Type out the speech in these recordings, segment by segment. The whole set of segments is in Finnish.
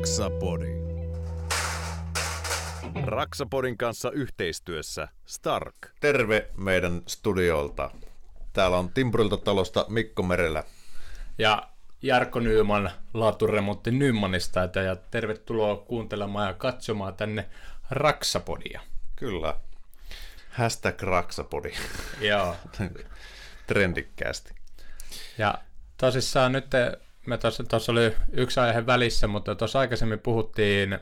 Raksapodi. Raksapodin kanssa yhteistyössä Stark. Terve meidän studiolta. Täällä on Timpurilta talosta Mikko Merellä. Ja Jarkko Nyyman laaturemontti Nymanista ja tervetuloa kuuntelemaan ja katsomaan tänne Raksapodia. Kyllä. Hashtag Raksapodi. Joo. Trendikkäästi. Ja tosissaan nyt me tuossa oli yksi aihe välissä, mutta tuossa aikaisemmin puhuttiin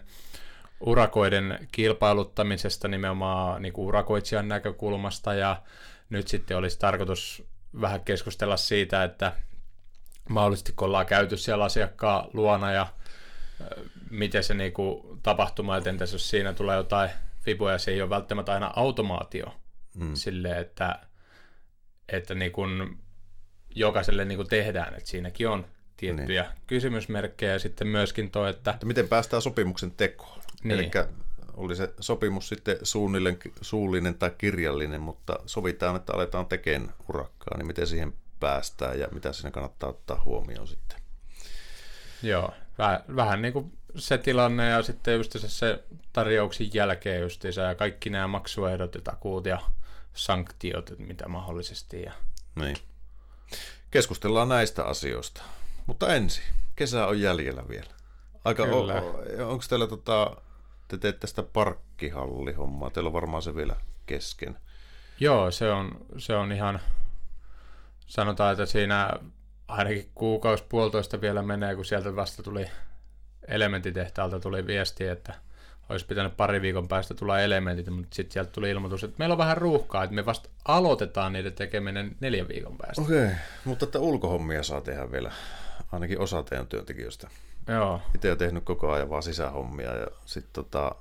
urakoiden kilpailuttamisesta nimenomaan niin kuin urakoitsijan näkökulmasta ja nyt sitten olisi tarkoitus vähän keskustella siitä, että mahdollisesti kun ollaan käyty siellä asiakkaan luona ja miten se niin kuin tapahtuma, että entäs jos siinä tulee jotain vipuja, se ei ole välttämättä aina automaatio mm. sille, että, että niin kuin jokaiselle niin kuin tehdään, että siinäkin on tiettyjä niin. kysymysmerkkejä ja sitten myöskin tuo, että... että miten päästään sopimuksen tekoon? Niin. Eli oli se sopimus sitten suunnilleen suullinen tai kirjallinen, mutta sovitaan, että aletaan tekemään urakkaa, niin miten siihen päästään ja mitä siinä kannattaa ottaa huomioon sitten? Joo, vähän, vähän niin kuin se tilanne ja sitten just se, se tarjouksen jälkeen justiinsa ja kaikki nämä maksuehdot ja takuut ja sanktiot, mitä mahdollisesti. Ja... Niin. Keskustellaan näistä asioista. Mutta ensin, kesä on jäljellä vielä. Aika, Kyllä. O, onko teillä tota, te teette sitä parkkihallihommaa, teillä on varmaan se vielä kesken. Joo, se on, se on ihan, sanotaan, että siinä ainakin kuukausi puolitoista vielä menee, kun sieltä vasta tuli elementitehtaalta tuli viesti, että olisi pitänyt pari viikon päästä tulla elementit, mutta sitten sieltä tuli ilmoitus, että meillä on vähän ruuhkaa, että me vasta aloitetaan niiden tekeminen neljän viikon päästä. Okei, okay, mutta että ulkohommia saa tehdä vielä, ainakin osa teidän työntekijöistä. Joo. Itse olen tehnyt koko ajan vaan sisähommia ja sitten tota,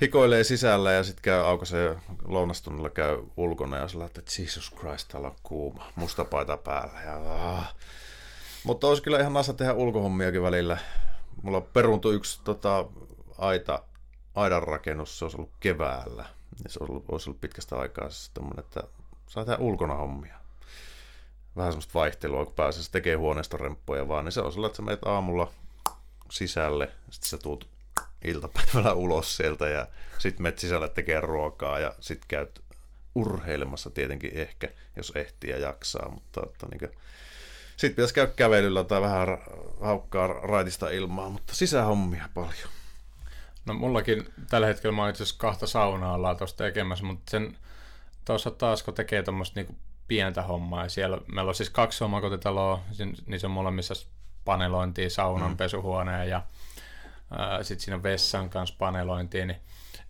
hikoilee sisällä ja sitten käy aukaisee lounastunnilla käy ulkona ja sillä että Jesus Christ, täällä on kuuma, musta paita päällä. Ja, ah. Mutta olisi kyllä ihan nasa tehdä ulkohommiakin välillä. Mulla peruuntui yksi tota, aita, aidan rakennus, se olisi ollut keväällä. Ja se olisi ollut, olisi ollut pitkästä aikaa siis tommonen, että saa tehdä ulkona hommia. Vähän semmoista vaihtelua, kun pääsee tekemään huoneistoremppuja vaan, niin se on sellainen, että sä menet aamulla sisälle, sitten sä tuut iltapäivällä ulos sieltä ja sitten menet sisälle tekee ruokaa ja sitten käyt urheilemassa tietenkin ehkä, jos ehtii ja jaksaa, mutta että niin sitten pitäisi käydä kävelyllä tai vähän haukkaa raitista ilmaa, mutta sisähommia paljon. No mullakin tällä hetkellä mä oon itse kahta saunaa ollaan tuossa tekemässä, mutta sen tuossa taas kun tekee tuommoista niinku pientä hommaa. Ja siellä meillä on siis kaksi omakotitaloa, niin se on molemmissa panelointia, saunan, mm. pesuhuoneen ja sitten siinä on vessan kanssa panelointia, niin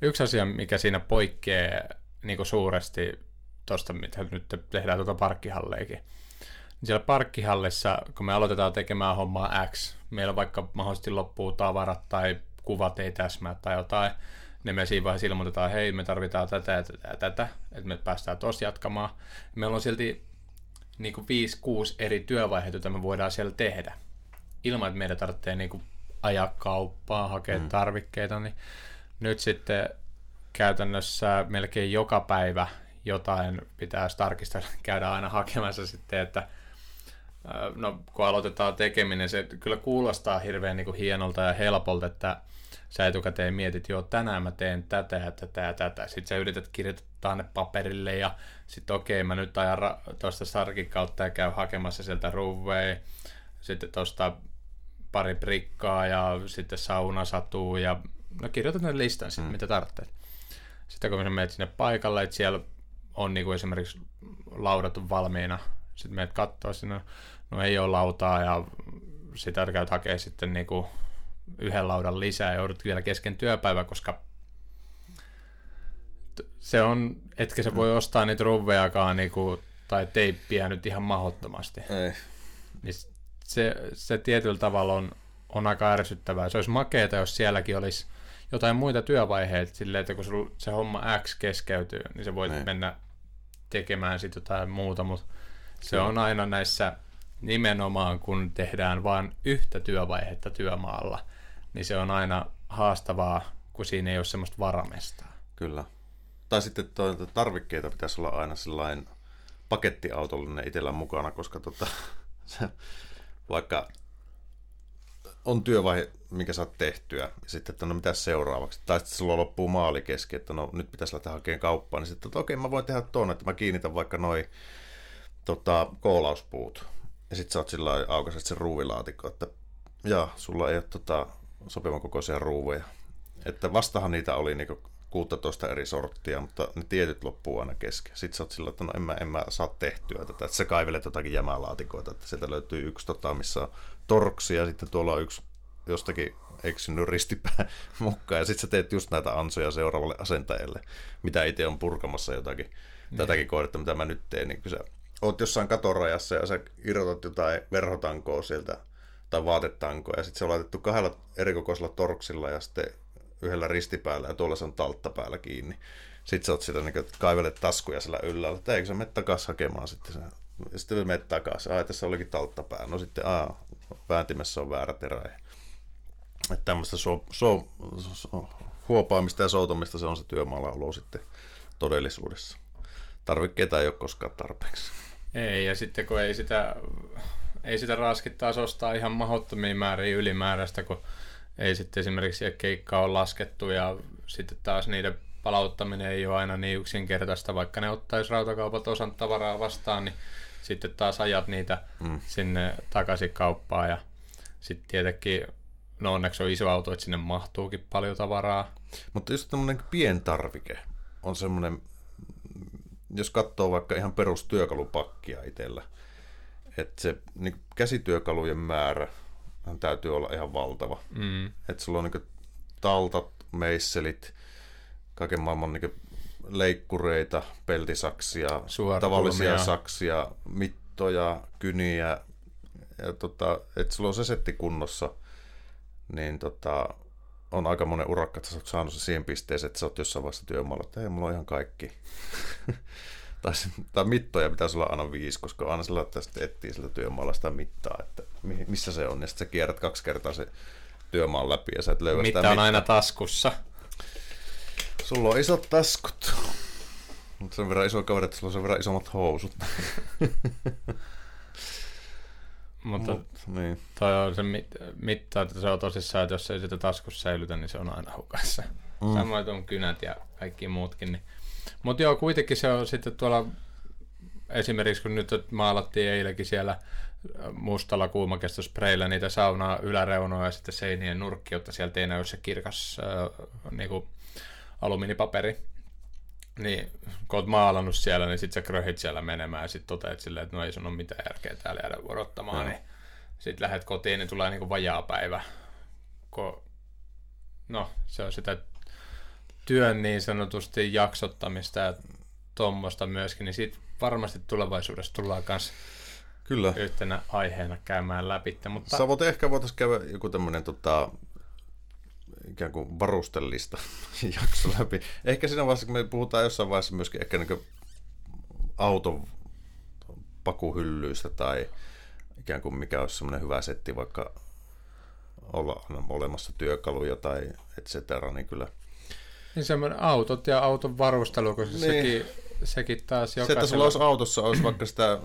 yksi asia, mikä siinä poikkeaa niin suuresti tuosta, mitä nyt tehdään tuota parkkihalleikin, niin siellä parkkihallissa, kun me aloitetaan tekemään hommaa X, meillä vaikka mahdollisesti loppuu tavarat tai kuvat ei täsmää tai jotain, niin me siinä vaiheessa ilmoitetaan, hei, me tarvitaan tätä ja tätä ja tätä, että me päästään tuossa jatkamaan. Meillä on silti niin kuin 5-6 eri työvaiheita, joita me voidaan siellä tehdä, ilman että meidän tarvitsee niin kuin ajaa kauppaa, hakea mm. tarvikkeita, niin nyt sitten käytännössä melkein joka päivä jotain pitää tarkistaa, käydä aina hakemassa sitten, että no kun aloitetaan tekeminen, se kyllä kuulostaa hirveän niin kuin hienolta ja helpolta, että sä etukäteen mietit, joo tänään mä teen tätä ja tätä ja tätä. Sitten sä yrität kirjoittaa ne paperille ja sitten okei okay, mä nyt ajan ra- tuosta sarkin kautta ja käy hakemassa sieltä ruvei. Sitten tuosta pari prikkaa ja sitten sauna satuu ja no kirjoitat ne listan sitten, mm. mitä tarvitset. Sitten kun menet sinne paikalle, että siellä on niinku esimerkiksi laudat valmiina, sitten menet katsoa sinne, no ei ole lautaa ja sitä käyt hakea sitten niinku yhden laudan lisää ja joudut vielä kesken työpäivä, koska se on, etkä se voi ostaa niitä ruvejakaan niinku, tai teippiä nyt ihan mahdottomasti. Ei. Niin se, se tietyllä tavalla on, on aika ärsyttävää. Se olisi makeeta, jos sielläkin olisi jotain muita työvaiheita silleen, että kun se homma X keskeytyy, niin se voit Nein. mennä tekemään sitten jotain muuta, mutta se on aina näissä nimenomaan, kun tehdään vain yhtä työvaihetta työmaalla, niin se on aina haastavaa, kun siinä ei ole semmoista varamesta. Kyllä. Tai sitten tarvikkeita pitäisi olla aina sellainen pakettiautollinen itsellä mukana, koska tota, se vaikka on työvaihe, mikä saat tehtyä, ja sitten, että no mitä seuraavaksi, tai sitten sulla loppuu maali kesken, että no nyt pitäisi lähteä hakemaan kauppaan, niin sitten, että okei, mä voin tehdä tuonne, että mä kiinnitän vaikka noin tota, koolauspuut, ja sitten sä oot sillä lailla aukaiset sen ruuvilaatikko, että ja sulla ei ole tota, sopivan kokoisia ruuveja. Että vastahan niitä oli niinku 16 eri sorttia, mutta ne tietyt loppuu aina kesken. Sitten sä oot sillä, että no en mä, en mä saa tehtyä tätä. Että sä kaivelet jotakin jämälaatikoita, että sieltä löytyy yksi, tota, missä on torksia, ja sitten tuolla on yksi jostakin eksynyt ristipää mukaan, ja sitten sä teet just näitä ansoja seuraavalle asentajalle, mitä itse on purkamassa jotakin, niin. tätäkin kohdetta, mitä mä nyt teen, niin kun sä oot jossain katorajassa ja sä irrotat jotain verhotankoa sieltä tai vaatetankoa, ja sitten se on laitettu kahdella erikokoisella torksilla ja sitten yhdellä ristipäällä ja tuolla se on taltta päällä kiinni. Sitten sä oot sitä niin kaivelet taskuja sillä yllällä, että eikö sä mene takaisin hakemaan sitten sen. Ja sitten menet takaisin, ai tässä olikin taltta pää. No sitten, aa, vääntimessä on väärä terä. Että tämmöistä so, so, so, huopaamista ja soutomista se on se työmaalla olo sitten todellisuudessa. Tarvikkeita ei ole koskaan tarpeeksi. Ei, ja sitten kun ei sitä, ei sitä raskittaa ostaa ihan mahdottomia määriä ylimääräistä, kun ei sitten esimerkiksi keikkaa ole laskettu ja sitten taas niiden palauttaminen ei ole aina niin yksinkertaista, vaikka ne ottaisi rautakaupat osan tavaraa vastaan, niin sitten taas ajat niitä mm. sinne takaisin kauppaan ja sitten tietenkin, no onneksi on iso auto, että sinne mahtuukin paljon tavaraa. Mutta just tämmöinen pientarvike on semmoinen, jos katsoo vaikka ihan perustyökalupakkia itsellä, että se niin käsityökalujen määrä täytyy olla ihan valtava. Mm. Että sulla on niin taltat, meisselit, kaiken maailman niin leikkureita, peltisaksia, tavallisia saksia, mittoja, kyniä. Ja tota, että sulla on se setti kunnossa, niin tota, on aika monen urakka, että sä oot saanut se siihen pisteeseen, että sä oot jossain vaiheessa työmaalla, että hei, mulla on ihan kaikki. tai, tai mittoja pitäisi olla aina viisi, koska aina sillä että etsii sillä työmaalla sitä mittaa, että missä se on. Ja sitten sä kierrät kaksi kertaa se työmaan läpi ja sä et löydä Mitta sitä on aina taskussa. Sulla on isot taskut. Mutta sen verran iso kaveri, että sulla on sen verran isommat housut. Mutta Mut, niin. toi on se mit, mitta, että se on tosissaan, että jos ei sitä taskussa säilytä, niin se on aina hukassa. Mm. Samoin on kynät ja kaikki muutkin. Niin. Mutta joo, kuitenkin se on sitten tuolla, esimerkiksi kun nyt maalattiin eilenkin siellä mustalla kuumakestospreillä niitä saunaa yläreunoja ja sitten seinien nurkki, jotta sieltä ei näy se kirkas äh, niin kuin alumiinipaperi. Niin kun oot maalannut siellä, niin sitten sä kröhit siellä menemään ja sitten toteat silleen, että no ei sun ole mitään järkeä täällä jäädä vuorottamaan, no. niin sitten lähdet kotiin, niin tulee niinku vajaa päivä. Ko... No, se on sitä työn niin sanotusti jaksottamista ja tuommoista myöskin, niin siitä varmasti tulevaisuudessa tullaan kanssa Kyllä. yhtenä aiheena käymään läpi. Mutta... Sä voit ehkä voitaisiin käydä joku tämmöinen tota, ikään kuin varustellista jakso läpi. Ehkä siinä vaiheessa, kun me puhutaan jossain vaiheessa myöskin ehkä niin auton pakuhyllyistä tai ikään kuin mikä olisi semmoinen hyvä setti vaikka olla olemassa työkaluja tai et cetera, niin kyllä. Niin semmoinen autot ja auton varustelu, kun niin. sekin, sekin taas jokaisella... Se, että sulla olisi autossa olisi vaikka sitä,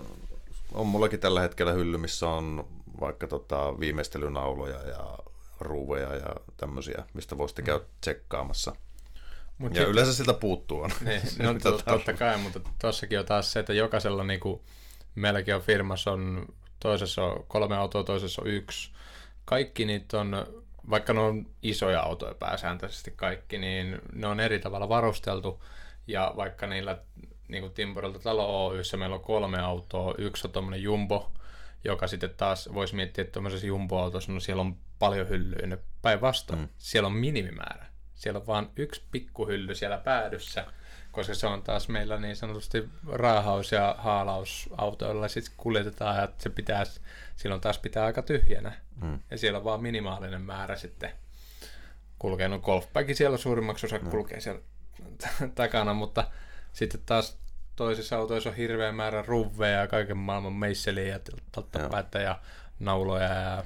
on mullakin tällä hetkellä hylly, missä on vaikka tota viimeistelynauloja ja ruuveja ja tämmöisiä, mistä voisitte käydä tsekkaamassa. Mut ja sit... yleensä siltä puuttuu aina. Niin, no, totta, totta kai, mutta tuossakin on taas se, että jokaisella niin kuin, meilläkin on firmassa on, toisessa on kolme autoa, toisessa on yksi. Kaikki niitä on, vaikka ne on isoja autoja pääsääntöisesti kaikki, niin ne on eri tavalla varusteltu. Ja vaikka niillä niin kuin Timporilta Talo Oyssä meillä on kolme autoa, yksi on tuommoinen jumbo, joka sitten taas voisi miettiä, että tuommoisessa jumbo-autossa, no siellä on paljon hyllyä. Päinvastoin, mm. siellä on minimimäärä. Siellä on vain yksi pikkuhylly siellä päädyssä, koska se on taas meillä niin sanotusti raahaus- ja haalausautoilla sitten kuljetetaan, ja se pitää, silloin taas pitää aika tyhjänä. Mm. Ja siellä on vaan minimaalinen määrä sitten kulkee. No golfbagi siellä suurimmaksi osa mm. kulkee siellä takana, mutta sitten taas toisissa autoissa on hirveä määrä ruvveja ja kaiken maailman meisseliä ja totta ja nauloja ja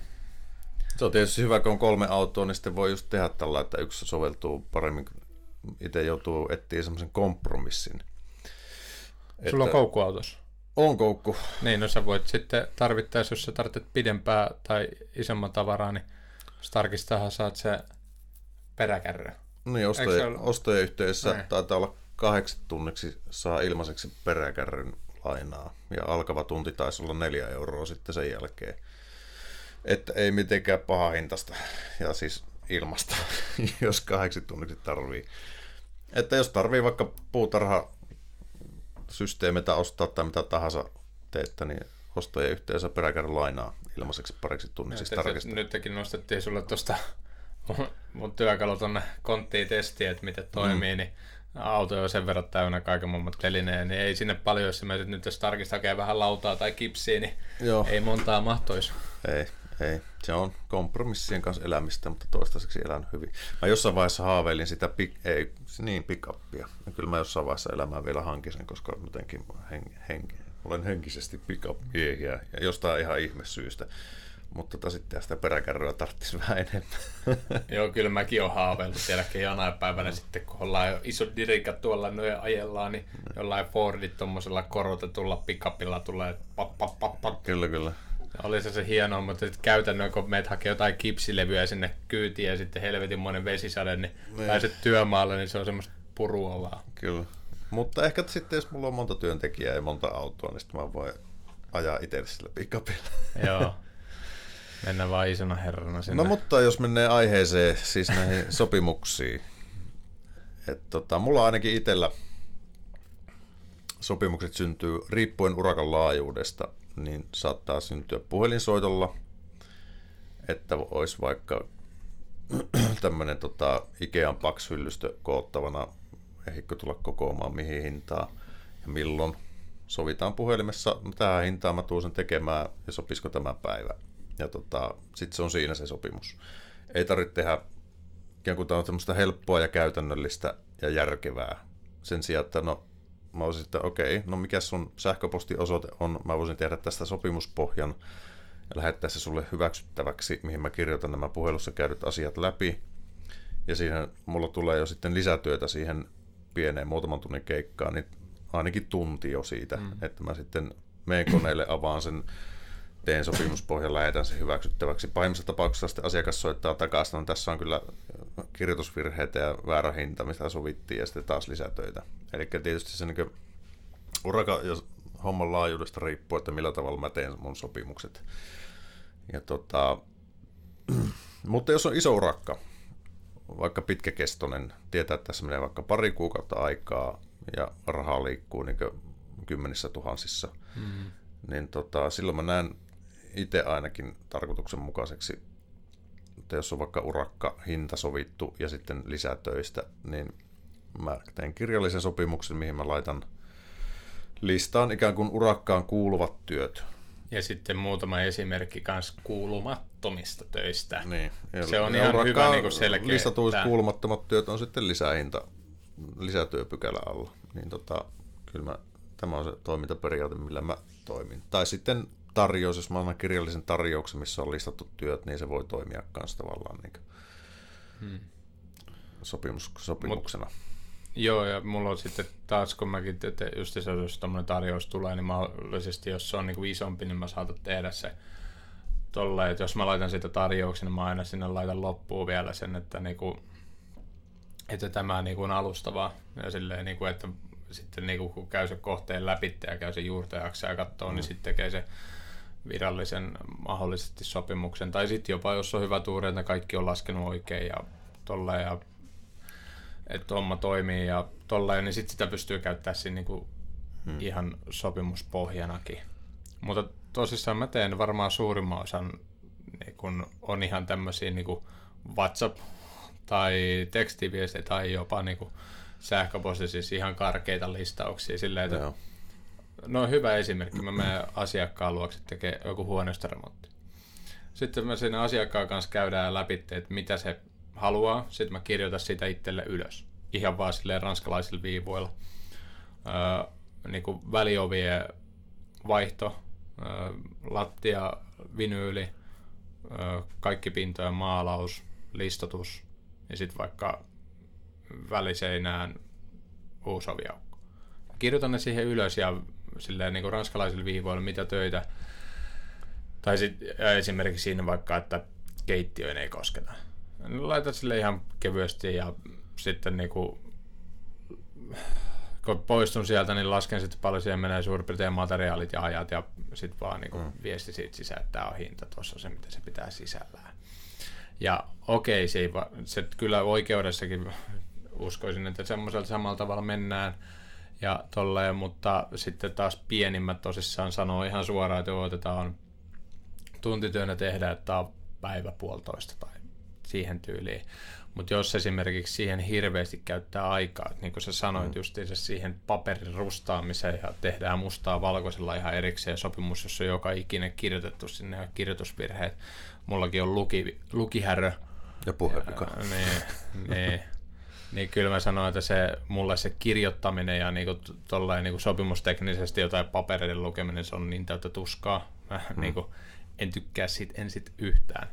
se on tietysti hyvä, kun on kolme autoa, niin sitten voi just tehdä tällä, että yksi soveltuu paremmin. Itse joutuu etsiä semmoisen kompromissin. Sulla on koukkuautos? On koukku. Niin, no sä voit sitten tarvittaessa, jos sä tarvitset pidempää tai isomman tavaraa, niin Starkistahan saat se peräkärry. Niin, ostojen yhteydessä Niin. taitaa olla kahdeksi tunniksi saa ilmaiseksi peräkärryn lainaa. Ja alkava tunti taisi olla neljä euroa sitten sen jälkeen. Että ei mitenkään paha hintasta. Ja siis ilmasta, jos kahdeksi tunniksi tarvii. Että jos tarvii vaikka puutarha systeemeitä ostaa tai mitä tahansa teettä, niin ostojen yhteydessä peräkärryn lainaa ilmaiseksi pariksi tunniksi Nyt, tarkistaa. nytkin nostettiin sulle tuosta mun, mun työkalu tonne konttiin testiin, että miten toimii, mm. niin auto on sen verran täynnä kaiken maailman telineen, niin ei sinne paljon, jos mä nyt jos Starkista hakee vähän lautaa tai kipsiä, niin Joo. ei montaa mahtoisi. Ei, ei. Se on kompromissien kanssa elämistä, mutta toistaiseksi elän hyvin. Mä jossain vaiheessa haaveilin sitä, pik- ei, niin, pikappia. Ja kyllä mä jossain vaiheessa elämää vielä hankin sen, koska jotenkin hen- hen- olen henkisesti pikapmiehiä ja jostain ihan ihme syystä. Mutta tota, sitten sitä peräkärryä tarvitsisi vähän enemmän. Joo, kyllä mäkin olen haaveillut sielläkin jonain päivänä sitten, kun ollaan jo isot dirikat tuolla noin ajellaan, niin jollain Fordit tuommoisella korotetulla pikapilla tulee pap, pap, pap, pap. kyllä, kyllä. Oli se se hienoa, mutta sitten käytännön, kun meet hakee jotain kipsilevyä sinne kyytiin ja sitten helvetinmoinen vesisade, niin Niin. pääset työmaalle, niin se on semmoista purua vaan. Kyllä. Mutta ehkä sitten, jos mulla on monta työntekijää ja monta autoa, niin sitten mä voin ajaa itse sillä pikapilla. Joo. Mennään vaan isona herrana sinne. No mutta jos menee aiheeseen, siis näihin sopimuksiin. Et tota, mulla ainakin itsellä sopimukset syntyy riippuen urakan laajuudesta, niin saattaa syntyä puhelinsoitolla, että olisi vaikka tämmöinen tota, Ikean pakshyllystö koottavana, ehdikö tulla kokoamaan mihin hintaan ja milloin. Sovitaan puhelimessa, no tähän hintaan mä tuun sen tekemään ja sopisiko tämä päivä. Ja tota, sitten se on siinä se sopimus. Ei tarvitse tehdä ikään kuin tämä on helppoa ja käytännöllistä ja järkevää. Sen sijaan, että no mä olisin, että okei, no mikä sun sähköpostiosoite on, mä voisin tehdä tästä sopimuspohjan ja lähettää se sulle hyväksyttäväksi, mihin mä kirjoitan nämä puhelussa käydyt asiat läpi. Ja siihen mulla tulee jo sitten lisätyötä siihen pieneen muutaman tunnin keikkaan, niin ainakin tunti jo siitä, mm. että mä sitten meen koneelle, avaan sen, teen sopimuspohjan, lähetän sen hyväksyttäväksi. Pahimmassa tapauksessa sitten asiakas soittaa takaisin, no tässä on kyllä kirjoitusvirheitä ja väärä hinta, mistä sovittiin, ja sitten taas lisätöitä. Eli tietysti se niin uraka ja homman laajuudesta riippuu, että millä tavalla mä teen mun sopimukset. Ja tota, mutta jos on iso urakka, vaikka pitkäkestoinen, tietää, että tässä menee vaikka pari kuukautta aikaa ja rahaa liikkuu niin kymmenissä tuhansissa, mm. niin tota, silloin mä näen itse ainakin tarkoituksenmukaiseksi, että jos on vaikka urakka, hinta sovittu ja sitten lisätöistä, niin mä teen kirjallisen sopimuksen, mihin mä laitan listaan ikään kuin urakkaan kuuluvat työt. Ja sitten muutama esimerkki myös kuulumattomista töistä. Niin. Se on Ja ihan hyvä niin selkeä. Listatuissa kuulumattomat työt on sitten lisähinta, lisätyöpykälä alla. Niin tota, kyllä mä, tämä on se toimintaperiaate, millä mä toimin. Tai sitten tarjous, jos mä annan kirjallisen tarjouksen, missä on listattu työt, niin se voi toimia myös tavallaan niin hmm. sopimus, sopimuksena. Mut, Joo, ja mulla on sitten taas, kun mäkin, että just se, jos tämmöinen tarjous tulee, niin mahdollisesti, jos se on niin kuin isompi, niin mä saatan tehdä se tolleen, että jos mä laitan sitä tarjouksen, niin mä aina sinne laitan loppuun vielä sen, että, niin kuin, että tämä niin kuin on alustavaa, ja silleen, niin kuin, että sitten niin kuin, kun käy se kohteen läpi ja käy se juurtajaksi ja katsoo, mm. niin sitten tekee se virallisen mahdollisesti sopimuksen, tai sitten jopa, jos on hyvä tuuri, että kaikki on laskenut oikein ja tolleen, ja että homma toimii ja tolleen, niin sitten sitä pystyy käyttämään siinä niinku hmm. ihan sopimuspohjanakin. Mutta tosissaan mä teen varmaan suurimman osan, niin kun on ihan tämmöisiä niinku WhatsApp tai tekstiviestejä tai jopa niinku sähköposti, siis ihan karkeita listauksia silleen, että Joo. No hyvä esimerkki, mä menen asiakkaan luokse tekee joku huoneistoremontti. Sitten me siinä asiakkaan kanssa käydään läpi, että mitä se haluaa, sitten mä kirjoitan sitä itselle ylös. Ihan vaan silleen ranskalaisilla viivoilla. Öö, niin kuin väliovien vaihto, öö, lattia, vinyyli, öö, kaikki pintojen maalaus, listatus ja sitten vaikka väliseinään uusi oviaukko. Kirjoitan ne siihen ylös ja silleen niin kuin ranskalaisilla viivoilla, mitä töitä. Tai sitten esimerkiksi siinä vaikka, että keittiöön ei kosketa. Laitat sille ihan kevyesti ja sitten niinku, kun poistun sieltä, niin lasken sitten paljon siihen menee suurin piirtein materiaalit ja ajat ja sitten vaan niinku mm. viesti siitä sisään, että tämä on hinta, tuossa on se, mitä se pitää sisällään. Ja okei, se, se kyllä oikeudessakin uskoisin, että semmoisella samalla tavalla mennään, ja tolleen, mutta sitten taas pienimmät tosissaan sanoo ihan suoraan, että otetaan tuntityönä tehdä, että on päivä puolitoista tai siihen tyyliin. Mutta jos esimerkiksi siihen hirveästi käyttää aikaa, niin kuin sä sanoit mm. justiinsa siihen paperin rustaamiseen ja tehdään mustaa valkoisella ihan erikseen sopimus, jossa on joka ikinen kirjoitettu sinne ja kirjoitusvirheet. Mullakin on luki, lukihärö. Ja puhevika. Niin, niin, niin kyllä mä sanoin, että se, mulle se kirjoittaminen ja niinku, tollain, niinku sopimusteknisesti jotain papereiden lukeminen, se on niin täyttä tuskaa. Mä mm. niinku, en tykkää siitä en sit yhtään.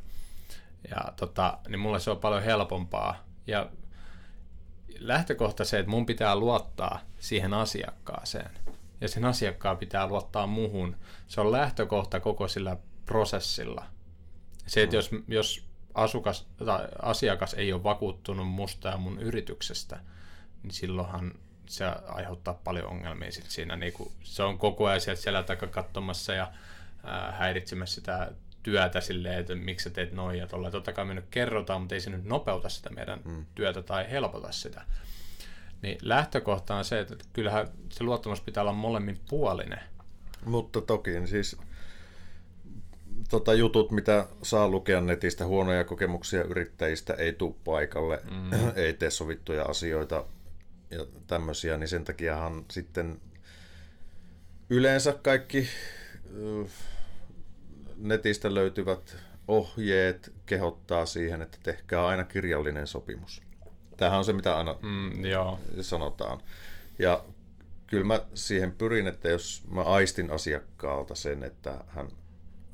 Ja tota, niin mulle se on paljon helpompaa. Ja lähtökohta se, että mun pitää luottaa siihen asiakkaaseen. Ja sen asiakkaan pitää luottaa muhun. Se on lähtökohta koko sillä prosessilla. Se, että jos, jos asukas, tai asiakas ei ole vakuuttunut musta ja mun yrityksestä, niin silloinhan se aiheuttaa paljon ongelmia sit siinä. Niin kuin, se on koko ajan sieltä siellä takaa katsomassa ja ää, häiritsemässä sitä työtä silleen, että miksi sä teet noin ja tuolla. Totta kai me nyt kerrotaan, mutta ei se nyt nopeuta sitä meidän mm. työtä tai helpota sitä. Niin lähtökohta on se, että kyllähän se luottamus pitää olla molemmin puolinen. Mutta toki niin siis tota, jutut, mitä saa lukea netistä, huonoja kokemuksia yrittäjistä, ei tule paikalle, mm. ei tee sovittuja asioita ja tämmöisiä, niin sen takiahan sitten yleensä kaikki netistä löytyvät ohjeet kehottaa siihen, että tehkää aina kirjallinen sopimus. Tämähän on se, mitä aina mm, joo. sanotaan. Ja kyllä mä siihen pyrin, että jos mä aistin asiakkaalta sen, että hän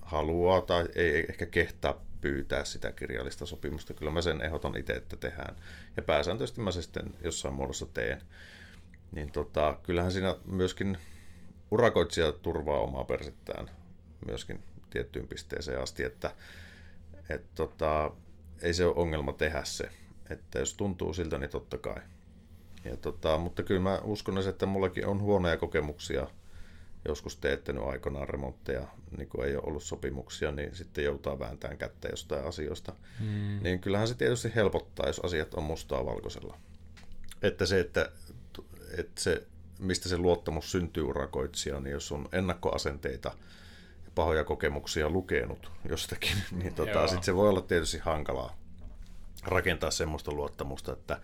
haluaa tai ei ehkä kehtaa pyytää sitä kirjallista sopimusta. Kyllä mä sen ehdotan itse, että tehdään. Ja pääsääntöisesti mä se sitten jossain muodossa teen. Niin tota, kyllähän siinä myöskin urakoitsija turvaa omaa persettään myöskin tiettyyn pisteeseen asti, että et tota, ei se ole ongelma tehdä se. Että jos tuntuu siltä, niin totta kai. Ja tota, mutta kyllä mä uskon, että mullakin on huonoja kokemuksia – joskus teettänyt aikanaan remontteja, niin kun ei ole ollut sopimuksia, niin sitten joutaa vääntämään kättä jostain asioista. Hmm. Niin kyllähän se tietysti helpottaa, jos asiat on mustaa valkoisella. Että se, että, että se, mistä se luottamus syntyy urakoitsijaan, niin jos on ennakkoasenteita ja pahoja kokemuksia lukenut jostakin, niin tota, sitten se voi olla tietysti hankalaa rakentaa semmoista luottamusta, että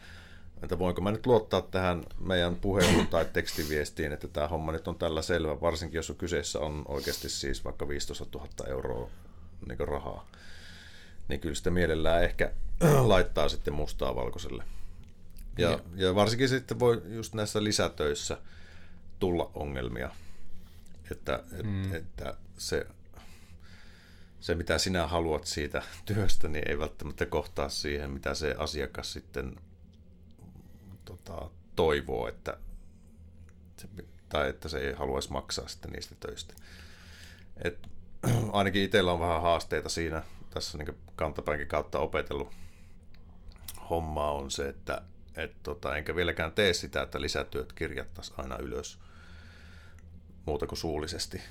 että voinko mä nyt luottaa tähän meidän puheluun tai tekstiviestiin, että tämä homma nyt on tällä selvä, varsinkin jos on kyseessä on oikeasti siis vaikka 15 000 euroa niin rahaa. Niin kyllä sitä mielellään ehkä laittaa sitten mustaa valkoiselle. Ja, ja. ja varsinkin sitten voi just näissä lisätöissä tulla ongelmia, että, mm. että se, se, mitä sinä haluat siitä työstä, niin ei välttämättä kohtaa siihen, mitä se asiakas sitten tota, toivoo, että se, tai että se ei haluaisi maksaa sitten niistä töistä. Et, ainakin itsellä on vähän haasteita siinä, tässä niin kantapäinkin kautta opetellut hommaa on se, että et, tota, enkä vieläkään tee sitä, että lisätyöt kirjattaisiin aina ylös muuta kuin suullisesti.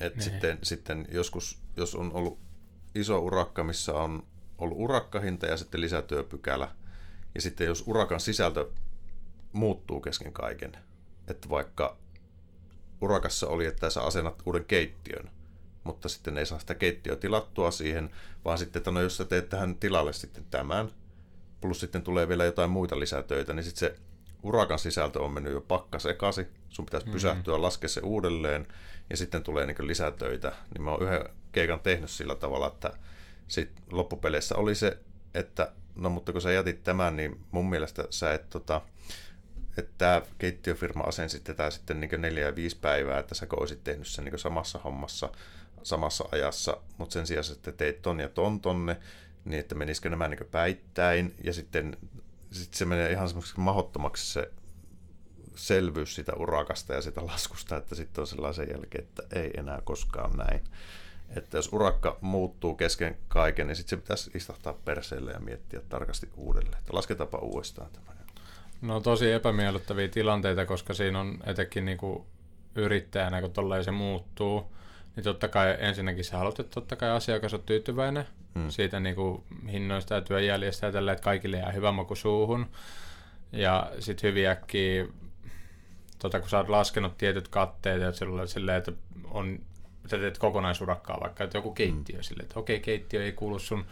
Et niin. sitten, sitten joskus, jos on ollut iso urakka, missä on ollut urakkahinta ja sitten lisätyöpykälä – ja sitten jos urakan sisältö muuttuu kesken kaiken, että vaikka urakassa oli, että sä asennat uuden keittiön, mutta sitten ei saa sitä keittiöä tilattua siihen, vaan sitten, että no jos sä teet tähän tilalle sitten tämän, plus sitten tulee vielä jotain muita lisätöitä, niin sitten se urakan sisältö on mennyt jo pakka sekasi, sun pitäisi mm-hmm. pysähtyä, laskea se uudelleen, ja sitten tulee niin lisätöitä. Niin mä oon yhden keikan tehnyt sillä tavalla, että sit loppupeleissä oli se, että no mutta kun sä jätit tämän, niin mun mielestä sä et tota, että tämä keittiöfirma asensi tätä sitten niin neljä ja viisi päivää, että sä olisit tehnyt sen niin samassa hommassa, samassa ajassa, mutta sen sijaan, että teit ton ja ton tonne, niin että menisikö nämä niin päittäin, ja sitten sit se menee ihan semmoiseksi mahottomaksi se selvyys sitä urakasta ja sitä laskusta, että sitten on sellaisen jälkeen, että ei enää koskaan näin. Että jos urakka muuttuu kesken kaiken, niin sitten se pitäisi istahtaa perseelle ja miettiä tarkasti uudelleen, että lasketaanpa uudestaan tämä. No tosi epämiellyttäviä tilanteita, koska siinä on etenkin niin kuin yrittäjänä, kun tolleen se muuttuu, niin totta kai ensinnäkin sä haluat, että totta kai asiakas on tyytyväinen hmm. siitä niin kuin hinnoista ja työjäljestä ja tällä, että kaikille jää hyvä maku suuhun. Ja sitten hyvin äkkiä, tota, kun sä oot laskenut tietyt katteet ja silleen, että on sä teet kokonaisurakkaa vaikka, että joku keittiö mm. silleen, että okei, keittiö ei kuulu sun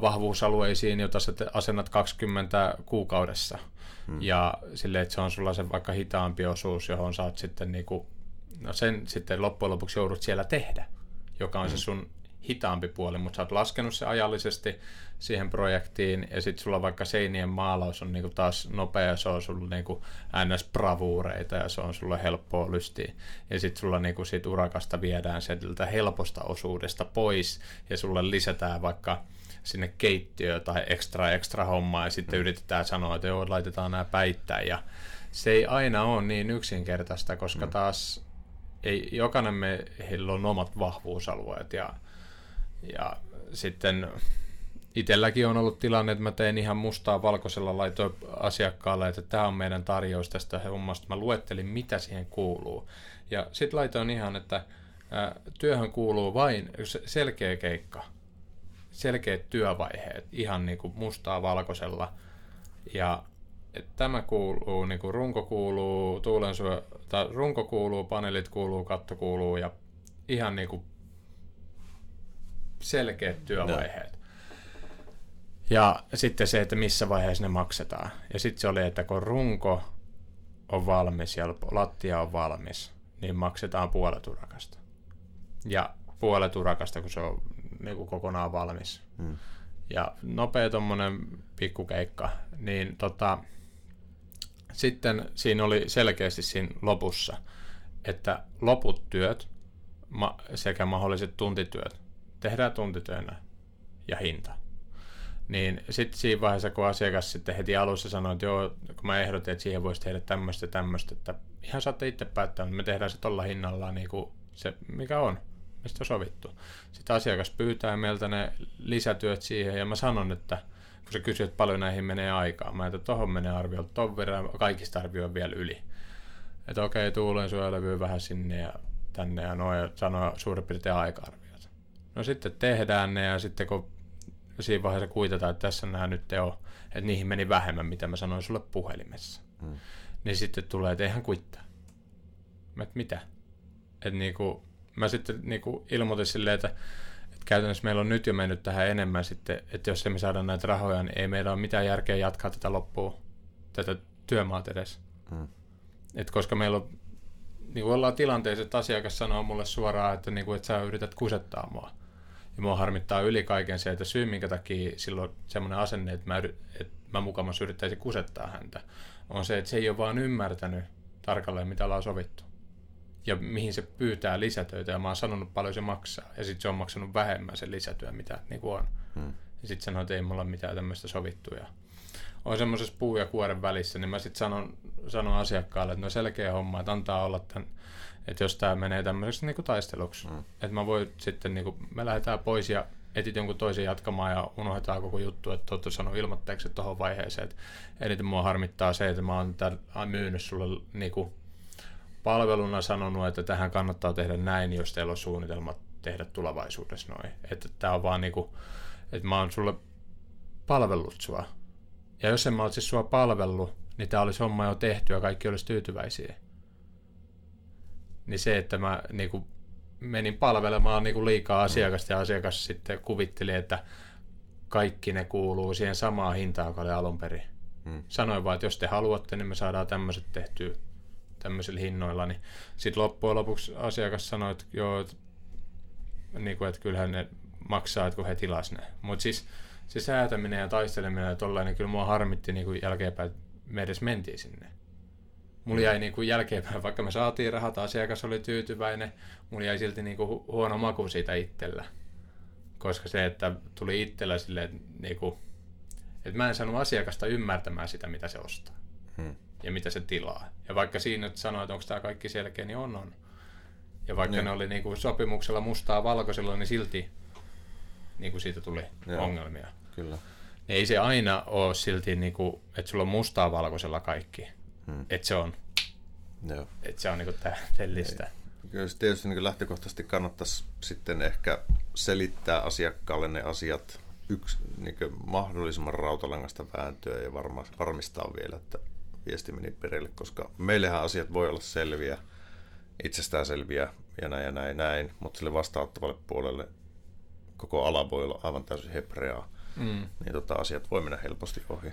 vahvuusalueisiin, jota sä asennat 20 kuukaudessa. Hmm. Ja silleen, että se on sulla se vaikka hitaampi osuus, johon saat sitten niinku, no sen sitten loppujen lopuksi joudut siellä tehdä, joka on hmm. se sun hitaampi puoli, mutta sä oot laskenut se ajallisesti siihen projektiin, ja sitten sulla vaikka seinien maalaus on niinku taas nopea, se on sulla niinku ns-bravuureita, ja se on sulle helppoa lystiä. Ja sitten sulla niinku sit urakasta viedään sieltä helposta osuudesta pois, ja sulle lisätään vaikka sinne keittiöön tai ekstra ekstra hommaa, ja sitten mm. yritetään sanoa, että joo, laitetaan nämä päittäin, ja se ei aina ole niin yksinkertaista, koska mm. taas ei, jokainen meillä on omat vahvuusalueet, ja ja sitten itselläkin on ollut tilanne, että mä tein ihan mustaa valkoisella, laitoin asiakkaalle, että tämä on meidän tarjous tästä hommasta. Mä luettelin, mitä siihen kuuluu. Ja sitten laitoin ihan, että työhön kuuluu vain selkeä keikka, selkeät työvaiheet, ihan niin kuin mustaa valkoisella. Ja tämä kuuluu, niin kuin runko kuuluu, tuulensuo, tai runko kuuluu, paneelit kuuluu, katto kuuluu ja ihan niin kuin selkeät työvaiheet. No. Ja sitten se, että missä vaiheessa ne maksetaan. Ja sitten se oli, että kun runko on valmis ja lattia on valmis, niin maksetaan puolet urakasta. Ja puolet urakasta, kun se on niin kuin kokonaan valmis. Hmm. Ja nopea tuommoinen pikkukeikka, niin tota, sitten siinä oli selkeästi siinä lopussa, että loput työt sekä mahdolliset tuntityöt tehdään tuntityönä ja hinta. Niin sitten siinä vaiheessa, kun asiakas sitten heti alussa sanoi, että joo, kun mä ehdotin, että siihen voisi tehdä tämmöistä ja tämmöistä, että ihan saatte itse päättää, että me tehdään se tuolla hinnalla niin kuin se, mikä on, mistä on sovittu. Sitten asiakas pyytää meiltä ne lisätyöt siihen ja mä sanon, että kun se kysyy, että paljon näihin menee aikaa, mä että tohon menee arviolta ton verran, kaikista arvioon vielä yli. Että okei, tuulen suojelevy vähän sinne ja tänne ja noin, sanoo suurin piirtein aika-arvio. No sitten tehdään ne ja sitten kun siinä vaiheessa kuitataan, että tässä nämä nyt on, että niihin meni vähemmän, mitä mä sanoin sulle puhelimessa. Hmm. Niin sitten tulee, että eihän kuittaa. Mä, että mitä? Että niinku, mä sitten niinku ilmoitin silleen, että, että käytännössä meillä on nyt jo mennyt tähän enemmän sitten, että jos emme saada näitä rahoja, niin ei meillä ole mitään järkeä jatkaa tätä loppuun, tätä työmaat edes. Hmm. Et koska meillä on, niin kuin ollaan tilanteessa, että asiakas sanoo mulle suoraan, että, niin kuin, että sä yrität kusettaa mua. Ja mua harmittaa yli kaiken se, että syy minkä takia silloin semmoinen asenne, että mä, että mä mukamassa yrittäisin kusettaa häntä, on se, että se ei ole vaan ymmärtänyt tarkalleen, mitä ollaan sovittu. Ja mihin se pyytää lisätöitä, ja mä oon sanonut paljon se maksaa. Ja sitten se on maksanut vähemmän se lisätyö, mitä niin kuin on. Hmm. Ja sitten sanoo, että ei mulla mitään tämmöistä sovittu. Ja on semmoisessa puu ja kuoren välissä, niin mä sitten sanon, sanon asiakkaalle, että no selkeä homma, että antaa olla tämän että jos tämä menee tämmöiseksi niin kuin taisteluksi, mm. että mä voin sitten, niin kuin, me lähdetään pois ja etit jonkun toisen jatkamaan ja unohdetaan koko juttu, että olette sanonut ilmoitteeksi tuohon vaiheeseen, että eniten mua harmittaa se, että mä oon tämän myynyt sulle niin kuin, palveluna sanonut, että tähän kannattaa tehdä näin, jos teillä on suunnitelma tehdä tulevaisuudessa noin. Että tämä on vaan niin kuin, että mä oon sulle palvellut sua. Ja jos en mä olisi sua palvellut, niin tämä olisi homma jo tehty ja kaikki olisi tyytyväisiä niin se, että mä niin kuin, menin palvelemaan niin kuin liikaa asiakasta ja asiakas sitten kuvitteli, että kaikki ne kuuluu siihen samaan hintaan, joka oli alun perin. Hmm. Sanoin vaan, että jos te haluatte, niin me saadaan tämmöiset tehtyä tämmöisillä hinnoilla, niin sitten loppujen lopuksi asiakas sanoi, että joo, että, niin kuin, että kyllähän ne maksaa, että kun he tilas ne. Mutta siis se säätäminen ja taisteleminen ja tollainen, niin kyllä mua harmitti niin kuin jälkeenpäin, että me edes mentiin sinne. Mulla jäi niin kuin jälkeenpäin, vaikka me saatiin rahat, asiakas oli tyytyväinen, mulla jäi silti niin kuin huono maku siitä itsellä. Koska se, että tuli itsellä silleen, niin kuin, että mä en saanut asiakasta ymmärtämään sitä, mitä se ostaa. Hmm. Ja mitä se tilaa. Ja vaikka siinä että sanoo, että onko tämä kaikki selkeä, niin on, on. Ja vaikka Niin. ne oli niin kuin sopimuksella mustaa valkoisella, niin silti niin kuin siitä tuli Joo. ongelmia. Kyllä. Ei se aina ole silti, niin kuin, että sulla on mustaa valkoisella kaikki. Hmm. Että se on, Joo. että se on niin kuin täydellistä. Kyllä tietysti niin lähtökohtaisesti kannattaisi sitten ehkä selittää asiakkaalle ne asiat yksi, niin mahdollisimman rautalangasta vääntöä ja varma, varmistaa vielä, että viesti meni perille, koska meillähän asiat voi olla selviä, itsestäänselviä ja näin ja näin näin, mutta sille vastaanottavalle puolelle koko ala voi olla aivan täysin hebreaa, Mm. niin tota, asiat voi mennä helposti ohi.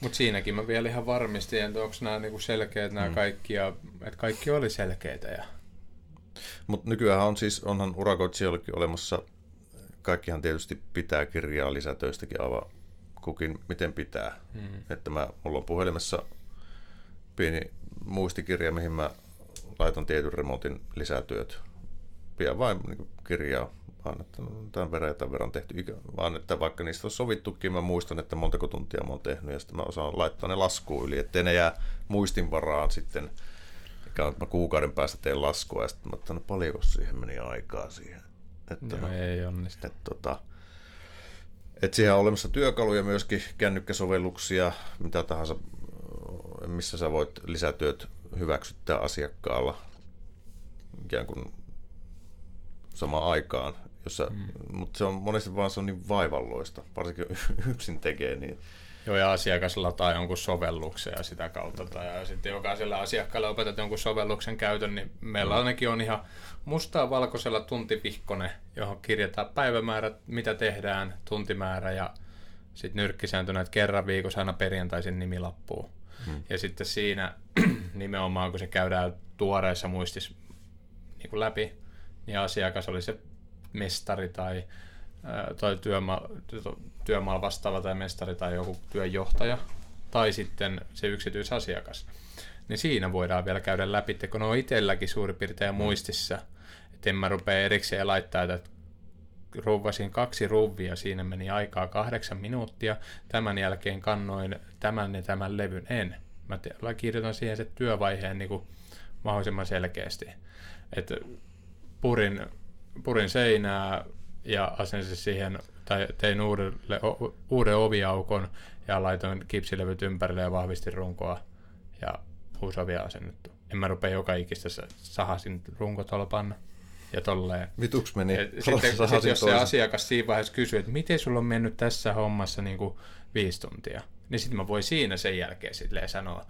Mutta siinäkin mä vielä ihan varmistin, että onko nämä niinku selkeät nämä mm. kaikki, ja että kaikki oli selkeitä. Ja... Mutta nykyään on siis, onhan urakoitsijoillekin olemassa, kaikkihan tietysti pitää kirjaa lisätöistäkin aivan kukin miten pitää. Mm. Että mä, mulla on puhelimessa pieni muistikirja, mihin mä laitan tietyn remontin lisätyöt. Pidän vain niin kirjaa, vaan että no, tämän verran ja tämän verran tehty, vaan että vaikka niistä on sovittukin, mä muistan, että montako tuntia mä oon tehnyt ja sitten mä osaan laittaa ne laskuun yli, ettei ne jää muistin varaan sitten, mikä on, että mä kuukauden päästä teen laskua ja sitten mä otan, no paljonko siihen meni aikaa siihen. Että, Joo, ei onnistu. et, tota, et siihen on olemassa työkaluja myöskin, kännykkäsovelluksia, mitä tahansa, missä sä voit lisätyöt hyväksyttää asiakkaalla ikään kuin samaan aikaan. Jossa, mm. Mutta se on monesti vaan se on niin vaivalloista, varsinkin yksin tekee, niin Joo, ja asiakas lataa jonkun sovelluksen ja sitä kautta. Tai ja sitten jokaiselle asiakkaalle opetat jonkun sovelluksen käytön, niin meillä Mm. ainakin on ihan mustaa valkoisella tuntivihkone, johon kirjataan päivämäärät, mitä tehdään, tuntimäärä ja sitten nyrkkisääntönä, että kerran viikossa aina perjantaisin nimilappuun. Hmm. Ja sitten siinä nimenomaan, kun se käydään tuoreessa muistis niin kuin läpi, niin asiakas oli se mestari tai toi työmaa, työmaalla vastaava tai mestari tai joku työnjohtaja tai sitten se yksityisasiakas. Niin siinä voidaan vielä käydä läpi, kun ne on itselläkin suurin piirtein muistissa, että en mä rupea erikseen laittaa, että ruuvasin kaksi ruuvia, siinä meni aikaa kahdeksan minuuttia, tämän jälkeen kannoin tämän ja tämän levyn, en. Mä te- kirjoitan siihen se työvaiheen niin kuin mahdollisimman selkeästi. Että purin, purin seinää ja asensin siihen, tai tein uudelle, uuden oviaukon ja laitoin kipsilevyt ympärille ja vahvistin runkoa ja uusi ovi asennettu. En mä rupea joka ikistä sa- sahasin runkotolpan ja tolleen. vituks meni. Et sitten, sit jos se asiakas siinä vaiheessa kysyy, että miten sulla on mennyt tässä hommassa niin kuin viisi tuntia, niin sitten mä voin siinä sen jälkeen silleen sanoa,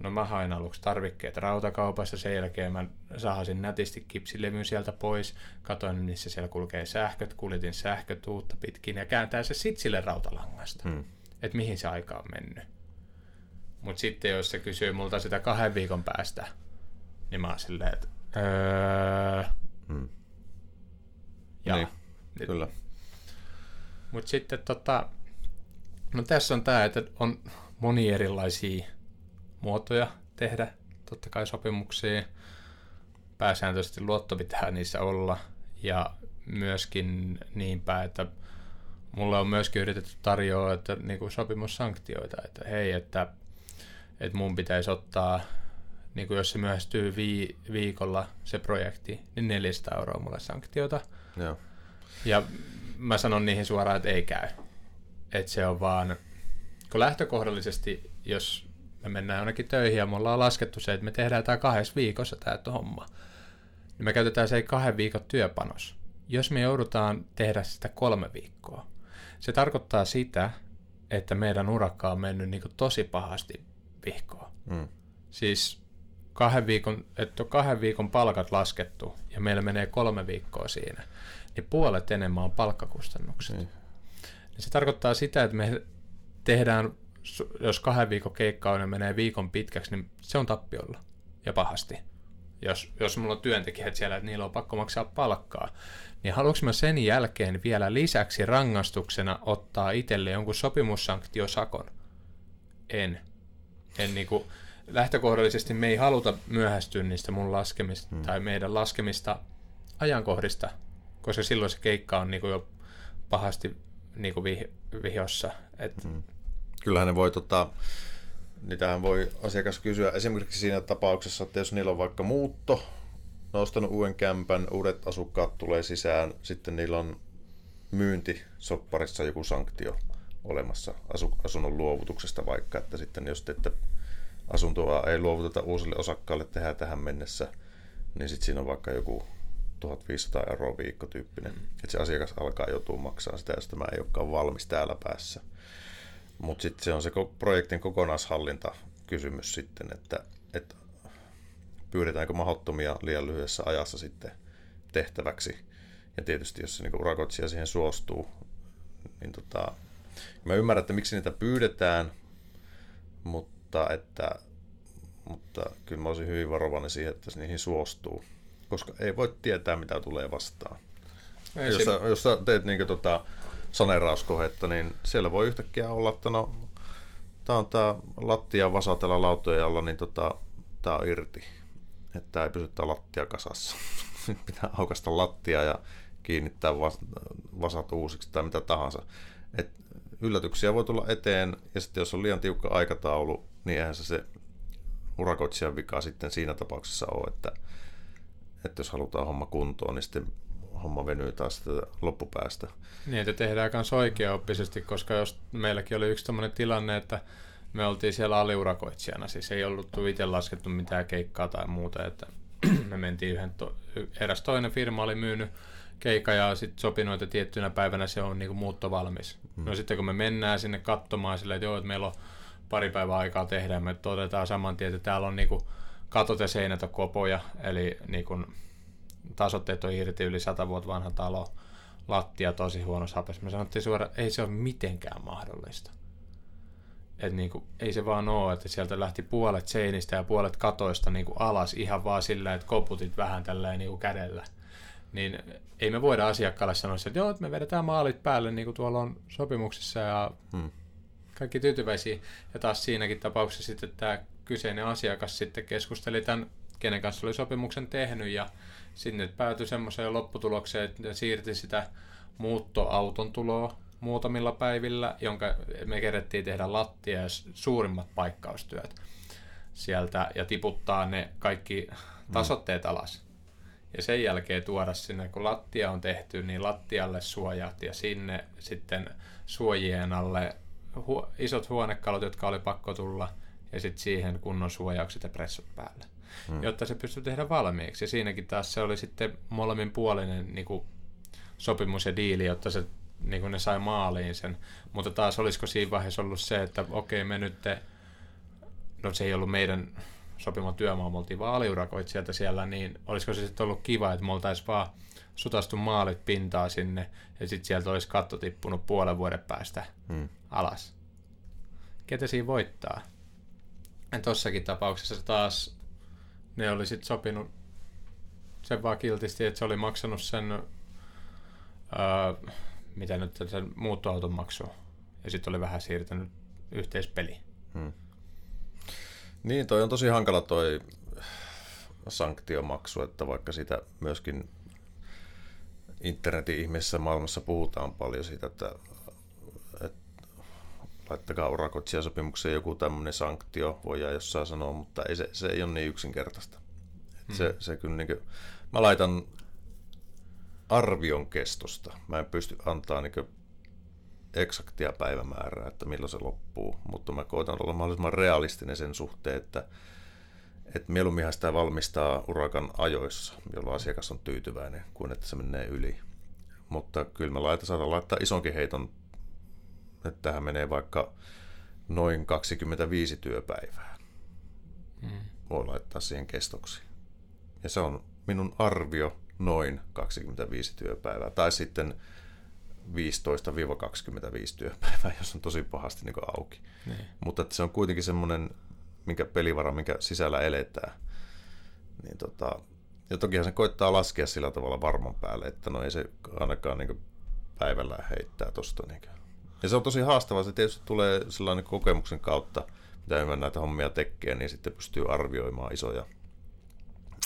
no mä hain aluksi tarvikkeet rautakaupassa, sen jälkeen mä sahasin nätisti kipsilevyn sieltä pois, katoin missä siellä kulkee sähköt, kuljetin sähköt uutta pitkin ja kääntää se sit sille rautalangasta, Hmm. että mihin se aika on mennyt. Mutta sitten jos se kysyy multa sitä kahden viikon päästä, niin mä oon silleen, että öö, Hmm. ja Niin, nyt Kyllä. Mutta sitten tota, no tässä on tämä, että on moni erilaisia muotoja tehdä totta kai sopimuksia. Pääsääntöisesti luotto pitää niissä olla ja myöskin niinpä, että mulle on myöskin yritetty tarjoa että niinku sopimussanktioita, että hei, että, että mun pitäisi ottaa, niinku jos se myöhästyy vii, viikolla se projekti, niin 400 euroa mulle sanktiota. Joo. Ja mä sanon niihin suoraan, että ei käy. Että se on vaan, kun lähtökohdallisesti, jos me mennään jonnekin töihin ja me ollaan laskettu se, että me tehdään tämä kahdessa viikossa tämä homma, niin me käytetään se kahden viikon työpanos. Jos me joudutaan tehdä sitä kolme viikkoa, se tarkoittaa sitä, että meidän urakka on mennyt niin tosi pahasti vihkoon. Hmm. Siis kahden viikon, että on kahden viikon palkat laskettu ja meillä menee kolme viikkoa siinä, niin puolet enemmän on palkkakustannukset. Niin se tarkoittaa sitä, että me tehdään, jos kahden viikon keikka on ja menee viikon pitkäksi, niin se on tappiolla ja pahasti. Jos, jos mulla on työntekijät siellä, että niillä on pakko maksaa palkkaa, niin haluanko mä sen jälkeen vielä lisäksi rangaistuksena ottaa itselle jonkun sopimussanktiosakon? En. En niinku, lähtökohdallisesti me ei haluta myöhästyä niistä mun laskemista hmm. tai meidän laskemista ajankohdista, koska silloin se keikka on niinku jo pahasti niinku vih, vihjossa. Et, hmm. Kyllähän ne voi, tota, niitähän voi asiakas kysyä esimerkiksi siinä tapauksessa, että jos niillä on vaikka muutto ne on ostanut uuden kämpän, uudet asukkaat tulee sisään, sitten niillä on myyntisopparissa joku sanktio olemassa asu, asunnon luovutuksesta vaikka, että sitten jos te, että asuntoa ei luovuteta uusille osakkaille tehdä tähän mennessä, niin sitten siinä on vaikka joku 1500 euroa viikkotyyppinen, mm. että se asiakas alkaa joutua maksamaan sitä, jos tämä ei olekaan valmis täällä päässä. Mutta sitten se on se projektin kokonaishallinta kysymys sitten, että, että pyydetäänkö mahdottomia liian lyhyessä ajassa sitten tehtäväksi. Ja tietysti jos se niin urakoitsija siihen suostuu, niin tota, mä ymmärrän, että miksi niitä pyydetään, mutta, että, mutta kyllä mä olisin hyvin varovainen siihen, että se niihin suostuu, koska ei voi tietää, mitä tulee vastaan. Ei jos, sä, jos sä teet niin tota, saneerauskohetta, niin siellä voi yhtäkkiä olla, että no, tämä on tämä lattia vasatella lautojen alla, niin tota, tämä on irti. Että ei pysy lattia kasassa. Nyt pitää aukasta lattia ja kiinnittää vas, vasat uusiksi tai mitä tahansa. Et yllätyksiä voi tulla eteen, ja sitten jos on liian tiukka aikataulu, niin eihän se se urakoitsijan vika sitten siinä tapauksessa ole, että, että jos halutaan homma kuntoon, niin sitten homma venyy taas sitä loppupäästä. Niin, että tehdään myös oikeaoppisesti, koska jos meilläkin oli yksi tämmöinen tilanne, että me oltiin siellä aliurakoitsijana, siis ei ollut itse laskettu mitään keikkaa tai muuta, että me mentiin yhden, to, eräs toinen firma oli myynyt keikka ja sitten sopinut, että tiettynä päivänä se on niinku muutto valmis. Hmm. No sitten kun me mennään sinne katsomaan silleen, että joo, että meillä on pari päivää aikaa tehdä, me todetaan saman tien, että täällä on niinku katot ja seinät on kopoja, eli niinku tasotteet on irti yli sata vuotta vanha talo, lattia tosi huonossa hapessa. Me sanottiin suoraan, ei se ole mitenkään mahdollista. Et niinku, ei se vaan ole, että sieltä lähti puolet seinistä ja puolet katoista niinku alas ihan vaan sillä, että koputit vähän tälleen niinku kädellä. Niin ei me voida asiakkaalle sanoa, että joo, että me vedetään maalit päälle niin kuin tuolla on sopimuksissa ja hmm. kaikki tyytyväisiä. Ja taas siinäkin tapauksessa sitten tämä kyseinen asiakas sitten keskusteli tämän, kenen kanssa oli sopimuksen tehnyt ja sinne päätyi semmoiseen lopputulokseen, että ne siirti sitä muuttoauton tuloa muutamilla päivillä, jonka me kerettiin tehdä lattia ja suurimmat paikkaustyöt sieltä ja tiputtaa ne kaikki tasotteet alas. Ja sen jälkeen tuoda sinne, kun lattia on tehty, niin lattialle suojat ja sinne sitten suojien alle hu- isot huonekalut, jotka oli pakko tulla, ja sitten siihen kunnon suojaukset ja pressut päälle hmm. jotta se pystyi tehdä valmiiksi. Ja siinäkin taas se oli sitten molemminpuolinen niin kuin sopimus ja diili, jotta se, niin kuin ne sai maaliin sen. Mutta taas olisiko siinä vaiheessa ollut se, että okei me nyt, te, no se ei ollut meidän sopima työmaa, me oltiin vaan sieltä siellä, niin olisiko se sitten ollut kiva, että me oltaisiin vaan sutastu maalit pintaa sinne ja sitten sieltä olisi katto tippunut puolen vuoden päästä hmm. alas. Ketä siinä voittaa? Ja tossakin tapauksessa taas ne oli sitten sopinut sen vaan kiltisti, että se oli maksanut sen, ää, mitä nyt sen muuttoauton maksua. Ja sitten oli vähän siirtänyt yhteispeli. Hmm. Niin, toi on tosi hankala toi sanktiomaksu, että vaikka sitä myöskin internetin ihmeessä maailmassa puhutaan paljon siitä, että laittakaa urakoitsijasopimuksen joku tämmöinen sanktio, voidaan jossain sanoa, mutta ei se, se ei ole niin yksinkertaista. Hmm. Se, se kyllä niin kuin, mä laitan arvion kestosta. Mä en pysty antaa niin eksaktia päivämäärää, että milloin se loppuu, mutta mä koitan olla mahdollisimman realistinen sen suhteen, että, että mieluumminhan sitä valmistaa urakan ajoissa, jolloin asiakas on tyytyväinen, kuin että se menee yli. Mutta kyllä mä laitan, saadaan laittaa isonkin heiton että tähän menee vaikka noin 25 työpäivää. Mm. Voi laittaa siihen kestoksi. Ja se on minun arvio noin 25 työpäivää. Tai sitten 15-25 työpäivää, jos on tosi pahasti niin auki. Niin. Mutta että se on kuitenkin semmoinen minkä pelivara, minkä sisällä eletään. Niin tota, ja tokihan se koittaa laskea sillä tavalla varman päälle, että no ei se ainakaan niin päivällä heittää tuosta niin ja se on tosi haastavaa, se tietysti tulee sellainen kokemuksen kautta, mitä mä näitä hommia tekee, niin sitten pystyy arvioimaan isoja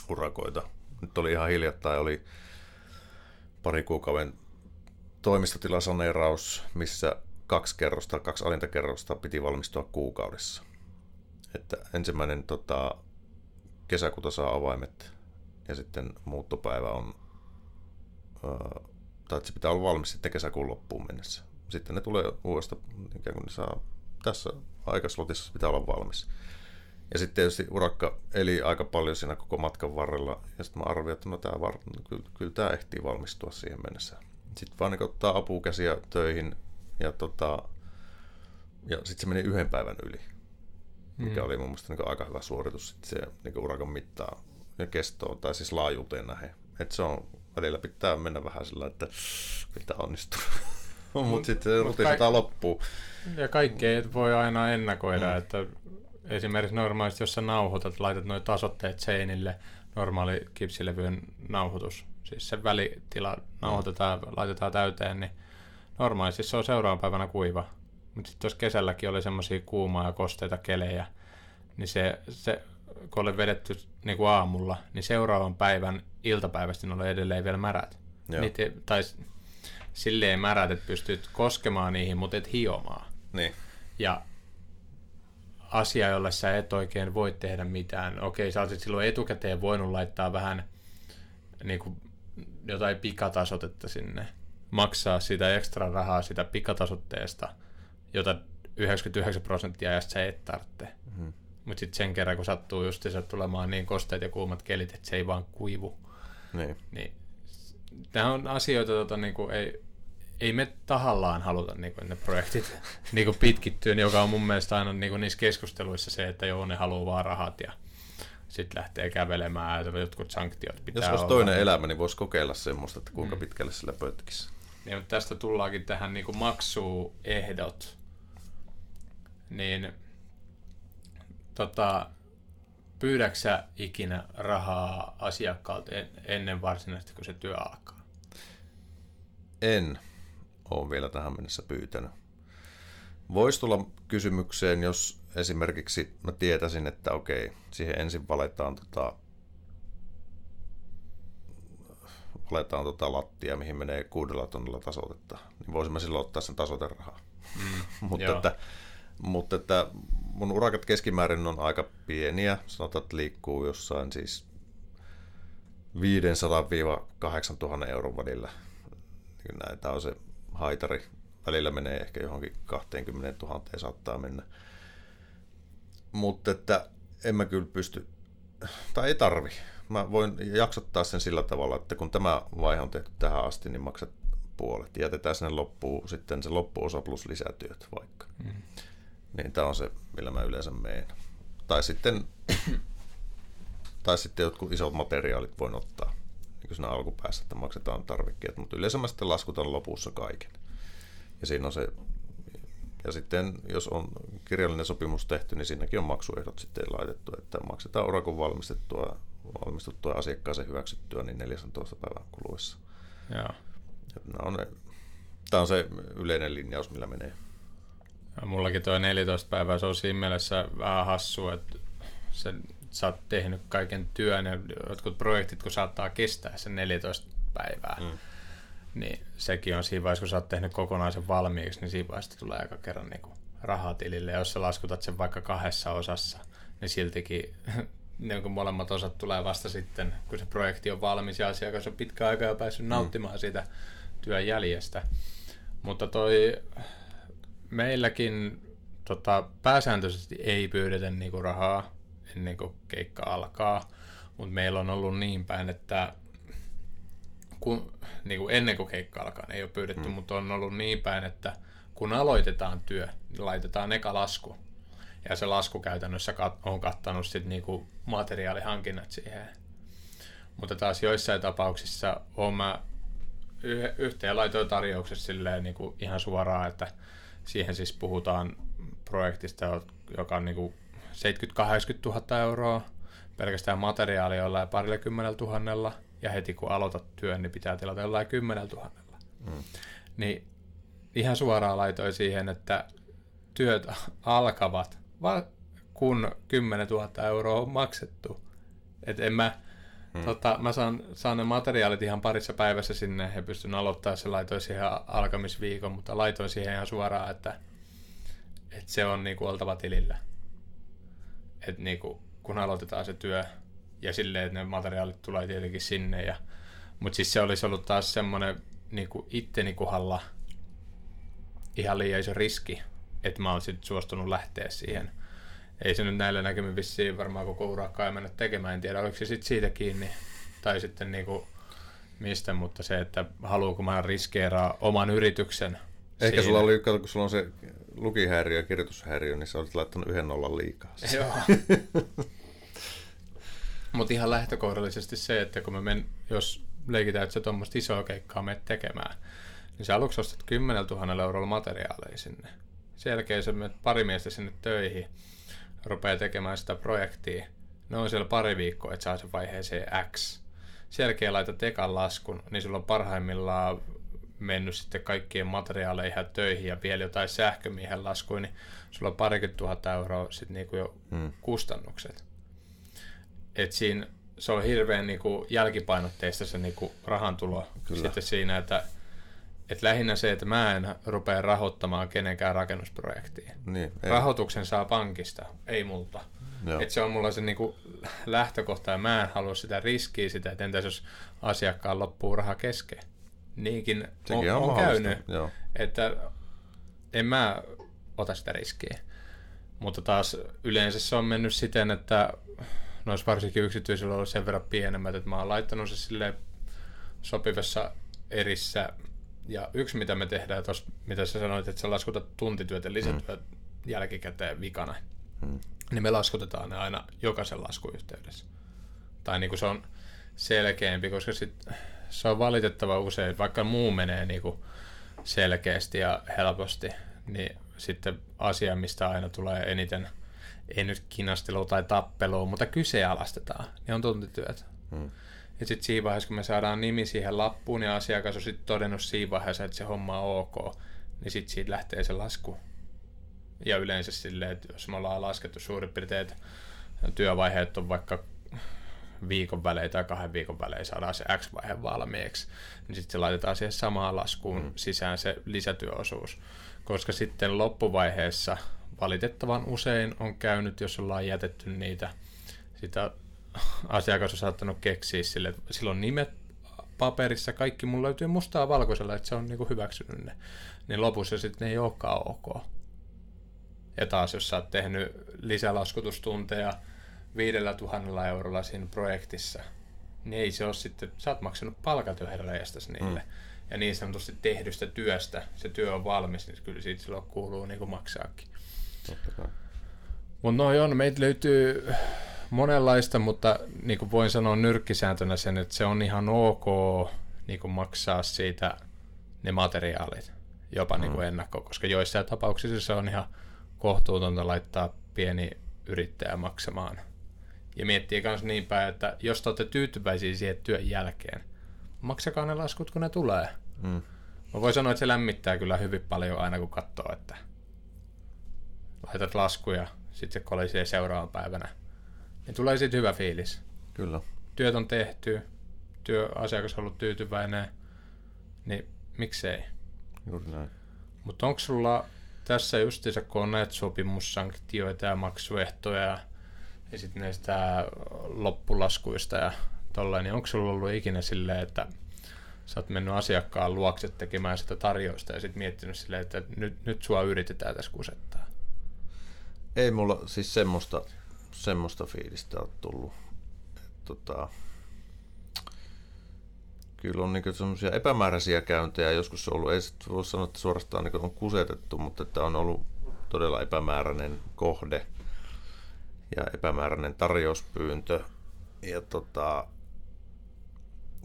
urakoita. Nyt oli ihan hiljattain, oli pari kuukauden toimistotilasaneeraus, missä kaksi kerrosta, kaksi alinta kerrosta piti valmistua kuukaudessa. Että ensimmäinen tota, kesäkuuta saa avaimet ja sitten muuttopäivä on, ää, tai se pitää olla valmis sitten kesäkuun loppuun mennessä. Sitten ne tulee uudestaan, ikään kuin ne saa tässä aikaslotissa pitää olla valmis. Ja sitten tietysti urakka eli aika paljon siinä koko matkan varrella. Ja sitten mä arvioin, että no tää var... kyllä, kyllä tämä ehtii valmistua siihen mennessä. Sitten vaan niin ottaa apukäsiä töihin ja, tota... ja sitten se meni yhden päivän yli. Mikä mm. oli mun mielestä niin aika hyvä suoritus sitten se niin urakan mittaa ja kestoon tai siis laajuuteen nähden. Että se on, välillä pitää mennä vähän sillä, että kyllä tämä onnistuu. Mutta sitten se rutistaa kaik- loppuu. Ja kaikkea voi aina ennakoida, mm. että esimerkiksi normaalisti, jos sä nauhoitat, laitat noin tasotteet seinille, normaali kipsilevyyn nauhoitus, siis se välitila nauhoitetaan, mm. laitetaan täyteen, niin normaalisti se on seuraavan päivänä kuiva. Mutta sitten jos kesälläkin oli semmoisia kuumaa ja kosteita kelejä, niin se, se kun oli vedetty niin kuin aamulla, niin seuraavan päivän iltapäivästä ne oli edelleen vielä märät. Niitä, tai silleen märät, että pystyt koskemaan niihin, mutta et hiomaan. Niin. Ja asia, jolle sä et oikein voi tehdä mitään. Okei, sä olisit silloin etukäteen voinut laittaa vähän niin kuin, jotain pikatasotetta sinne. Maksaa sitä ekstra rahaa sitä pikatasotteesta, jota 99 prosenttia ajasta sä et tarvitse. Mm-hmm. Mutta sitten sen kerran, kun sattuu just tulemaan niin kosteet ja kuumat kelit, että se ei vaan kuivu. Niin. niin nämä on asioita, joita niin kuin ei, ei me tahallaan haluta niin kuin ne projektit niin kuin pitkittyä, joka on mun mielestä aina niin kuin niissä keskusteluissa se, että joo, ne haluaa vaan rahat ja sitten lähtee kävelemään ja jotkut sanktiot pitää Jos olisi olla. toinen elämä, niin voisi kokeilla semmoista, että kuinka mm. pitkälle sillä pötkisi. Niin, mutta tästä tullaankin tähän niin kuin maksuehdot. Niin tota, pyydäksä ikinä rahaa asiakkaalta ennen varsinaisesti, kun se työ alkaa? En ole vielä tähän mennessä pyytänyt. Voisi tulla kysymykseen, jos esimerkiksi mä tietäisin, että okei, siihen ensin valetaan, tota, valetaan tota lattia, mihin menee kuudella tonnilla tasotetta, niin voisimme silloin ottaa sen tasoterahaa. Mm, mutta, että, mutta että mun urakat keskimäärin on aika pieniä, sanotaan, että liikkuu jossain siis 500-8000 euron välillä. Niin näitä on se haitari. Välillä menee ehkä johonkin 20 000 saattaa mennä. Mutta että en mä kyllä pysty, tai ei tarvi. Mä voin jaksottaa sen sillä tavalla, että kun tämä vaihe on tehty tähän asti, niin maksat puolet. Jätetään sinne loppuun sitten se loppuosa plus lisätyöt vaikka. Mm. Niin tämä on se, millä mä yleensä meen. Tai sitten, tai sitten jotkut isot materiaalit voin ottaa niin kuin siinä alkupäässä, että maksetaan tarvikkeet, mutta yleensä mä sitten laskutan lopussa kaiken. Ja siinä on se, ja sitten jos on kirjallinen sopimus tehty, niin siinäkin on maksuehdot sitten laitettu, että maksetaan urakon valmistettua, valmistuttua asiakkaaseen hyväksyttyä niin 14 päivän kuluessa. Joo. on tämä on se yleinen linjaus, millä menee. Ja mullakin tuo 14 päivää, se on siinä mielessä vähän hassu, että se, sä oot tehnyt kaiken työn ja jotkut projektit, kun saattaa kestää sen 14 päivää, mm. niin sekin on siinä vaiheessa, kun sä oot tehnyt kokonaisen valmiiksi, niin siinä vaiheessa tulee aika kerran niin kuin rahaa tilille. Ja jos sä laskutat sen vaikka kahdessa osassa, niin siltikin niin kuin molemmat osat tulee vasta sitten, kun se projekti on valmis ja asiakas on pitkä aika jo päässyt mm. nauttimaan siitä työn jäljestä. Mutta toi meilläkin tota, pääsääntöisesti ei pyydetä niinku rahaa ennen kuin keikka alkaa, mutta meillä on ollut niin päin, että kun, niin kuin ennen kuin keikka alkaa, ei ole pyydetty, mm. mutta on ollut niin päin, että kun aloitetaan työ, niin laitetaan eka lasku. Ja se lasku käytännössä kat- on kattanut sit niinku materiaalihankinnat siihen. Mutta taas joissain tapauksissa on mä yhteen laitoin tarjouksessa silleen niinku ihan suoraan, että Siihen siis puhutaan projektista, joka on niin 70-80 000 euroa pelkästään materiaali jollain parille kymmenellä tuhannella, ja heti kun aloitat työn, niin pitää tilata jollain kymmenellä tuhannella. Mm. Niin ihan suoraan laitoin siihen, että työt alkavat, kun 10 000 euroa on maksettu. Et en mä, hmm. tota, mä saan, saan ne materiaalit ihan parissa päivässä sinne ja pystyn aloittamaan se laitoin siihen alkamisviikon, mutta laitoin siihen ihan suoraan, että, että se on niinku oltava tilillä. Et niinku, kun aloitetaan se työ ja silleen, että ne materiaalit tulee tietenkin sinne. Ja, mutta siis se olisi ollut taas semmoinen niin kuin itteni kohdalla ihan liian iso riski, että mä sitten suostunut lähteä siihen. Ei se nyt näillä näkymin vissiin varmaan koko urakkaa ei mennä tekemään. En tiedä, oliko se sitten siitä kiinni tai sitten niin kuin mistä, mutta se, että haluuko mä riskeeraa oman yrityksen. Ehkä siinä. sulla oli, kun sulla on se lukihäiriö ja kirjoitushäiriö, niin sä olet laittanut yhden nollan liikaa. Joo. Mutta ihan lähtökohdallisesti se, että kun me men, jos leikitään, että sä tuommoista isoa keikkaa menet tekemään, niin sä aluksi ostat 10 000 eurolla materiaaleja sinne. Sen jälkeen sä menet pari miestä sinne töihin, rupeaa tekemään sitä projektia. Ne on siellä pari viikkoa, että saa sen vaiheeseen X. Sen jälkeen laitat ekan laskun, niin sulla on parhaimmillaan mennyt sitten kaikkien materiaaleihin ja töihin ja vielä jotain sähkömiehen laskuja, niin sulla on parikymmentä tuhatta euroa sitten niinku jo Hmm. kustannukset. Et siinä se on hirveän niinku jälkipainotteista se niinku rahantulo Kyllä. sitten siinä, että et lähinnä se, että mä en rupea rahoittamaan kenenkään rakennusprojektia. Niin, ei. Rahoituksen saa pankista, ei multa. Joo. Et se on mulla se niinku lähtökohta ja mä en halua sitä riskiä sitä, että entäs jos asiakkaan loppuu raha kesken. Niinkin on, Sekin on on käynyt, joo. että en mä ota sitä riskiä. Mutta taas yleensä se on mennyt siten, että noissa varsinkin yksityisillä on ollut sen verran pienemmät, että mä oon laittanut se sille sopivassa erissä. Ja yksi, mitä me tehdään tuossa, mitä sä sanoit, että sä laskutat tuntityöt ja lisätyöt mm. jälkikäteen vikana, Mm. niin me laskutetaan ne aina jokaisen laskuyhteydessä. Tai niin kuin se on selkeämpi, koska sit se on valitettava usein, vaikka muu menee niin kuin selkeästi ja helposti, niin sitten asia, mistä aina tulee eniten, ei nyt kinastelua tai tappelua, mutta kyseenalaistetaan, niin on tuntityöt. Hmm. Ja sitten siinä vaiheessa, kun me saadaan nimi siihen lappuun ja asiakas on sitten todennut siinä vaiheessa, että se homma on ok, niin sitten siitä lähtee se lasku. Ja yleensä silleen, että jos me ollaan laskettu suurin piirtein, että työvaiheet on vaikka viikon välein tai kahden viikon välein saadaan se X-vaihe valmiiksi, niin sitten se laitetaan siihen samaan laskuun mm. sisään se lisätyöosuus. Koska sitten loppuvaiheessa valitettavan usein on käynyt, jos ollaan jätetty niitä, sitä asiakas on saattanut keksiä sille, että sillä on nimet paperissa, kaikki mun löytyy mustaa valkoisella, että se on niinku hyväksynyt ne. Niin lopussa sitten ne ei olekaan ok. Ja taas jos sä oot tehnyt lisälaskutustunteja viidellä tuhannella eurolla siinä projektissa, niin ei se ole sitten, sä oot maksanut palkat jo niille. Mm. Ja niin sanotusti tehdystä työstä, se työ on valmis, niin kyllä siitä silloin kuuluu niin kuin maksaakin. Mutta noin on, meitä löytyy monenlaista, mutta niin kuin voin sanoa nyrkkisääntönä sen, että se on ihan ok niin kuin maksaa siitä ne materiaalit jopa niin kuin ennakko, koska joissain tapauksissa se on ihan kohtuutonta laittaa pieni yrittäjä maksamaan. Ja miettii myös niin päin, että jos te olette tyytyväisiä siihen työn jälkeen, maksakaa ne laskut, kun ne tulee. Mm. Mä voin sanoa, että se lämmittää kyllä hyvin paljon aina, kun katsoo, että laitat laskuja, sitten se kolisee seuraavan päivänä. Niin tulee siitä hyvä fiilis. Kyllä. Työt on tehty, työasiakas on ollut tyytyväinen, niin miksei. Juuri näin. Mutta onko sulla tässä justiinsa, kun on näitä sopimussanktioita ja maksuehtoja ja, ja sitten näistä loppulaskuista ja tollain, niin onko sulla ollut ikinä silleen, että sä oot mennyt asiakkaan luokse tekemään sitä tarjousta ja sitten miettinyt silleen, että nyt, nyt sua yritetään tässä kusettaa? Ei mulla siis semmoista, semmoista fiilistä ole tullut. Et, tota, kyllä on niinku semmoisia epämääräisiä käyntejä. Joskus on ollut, ei sit voi sanoa, että suorastaan niinku on kusetettu, mutta että on ollut todella epämääräinen kohde ja epämääräinen tarjouspyyntö. Ja, tota,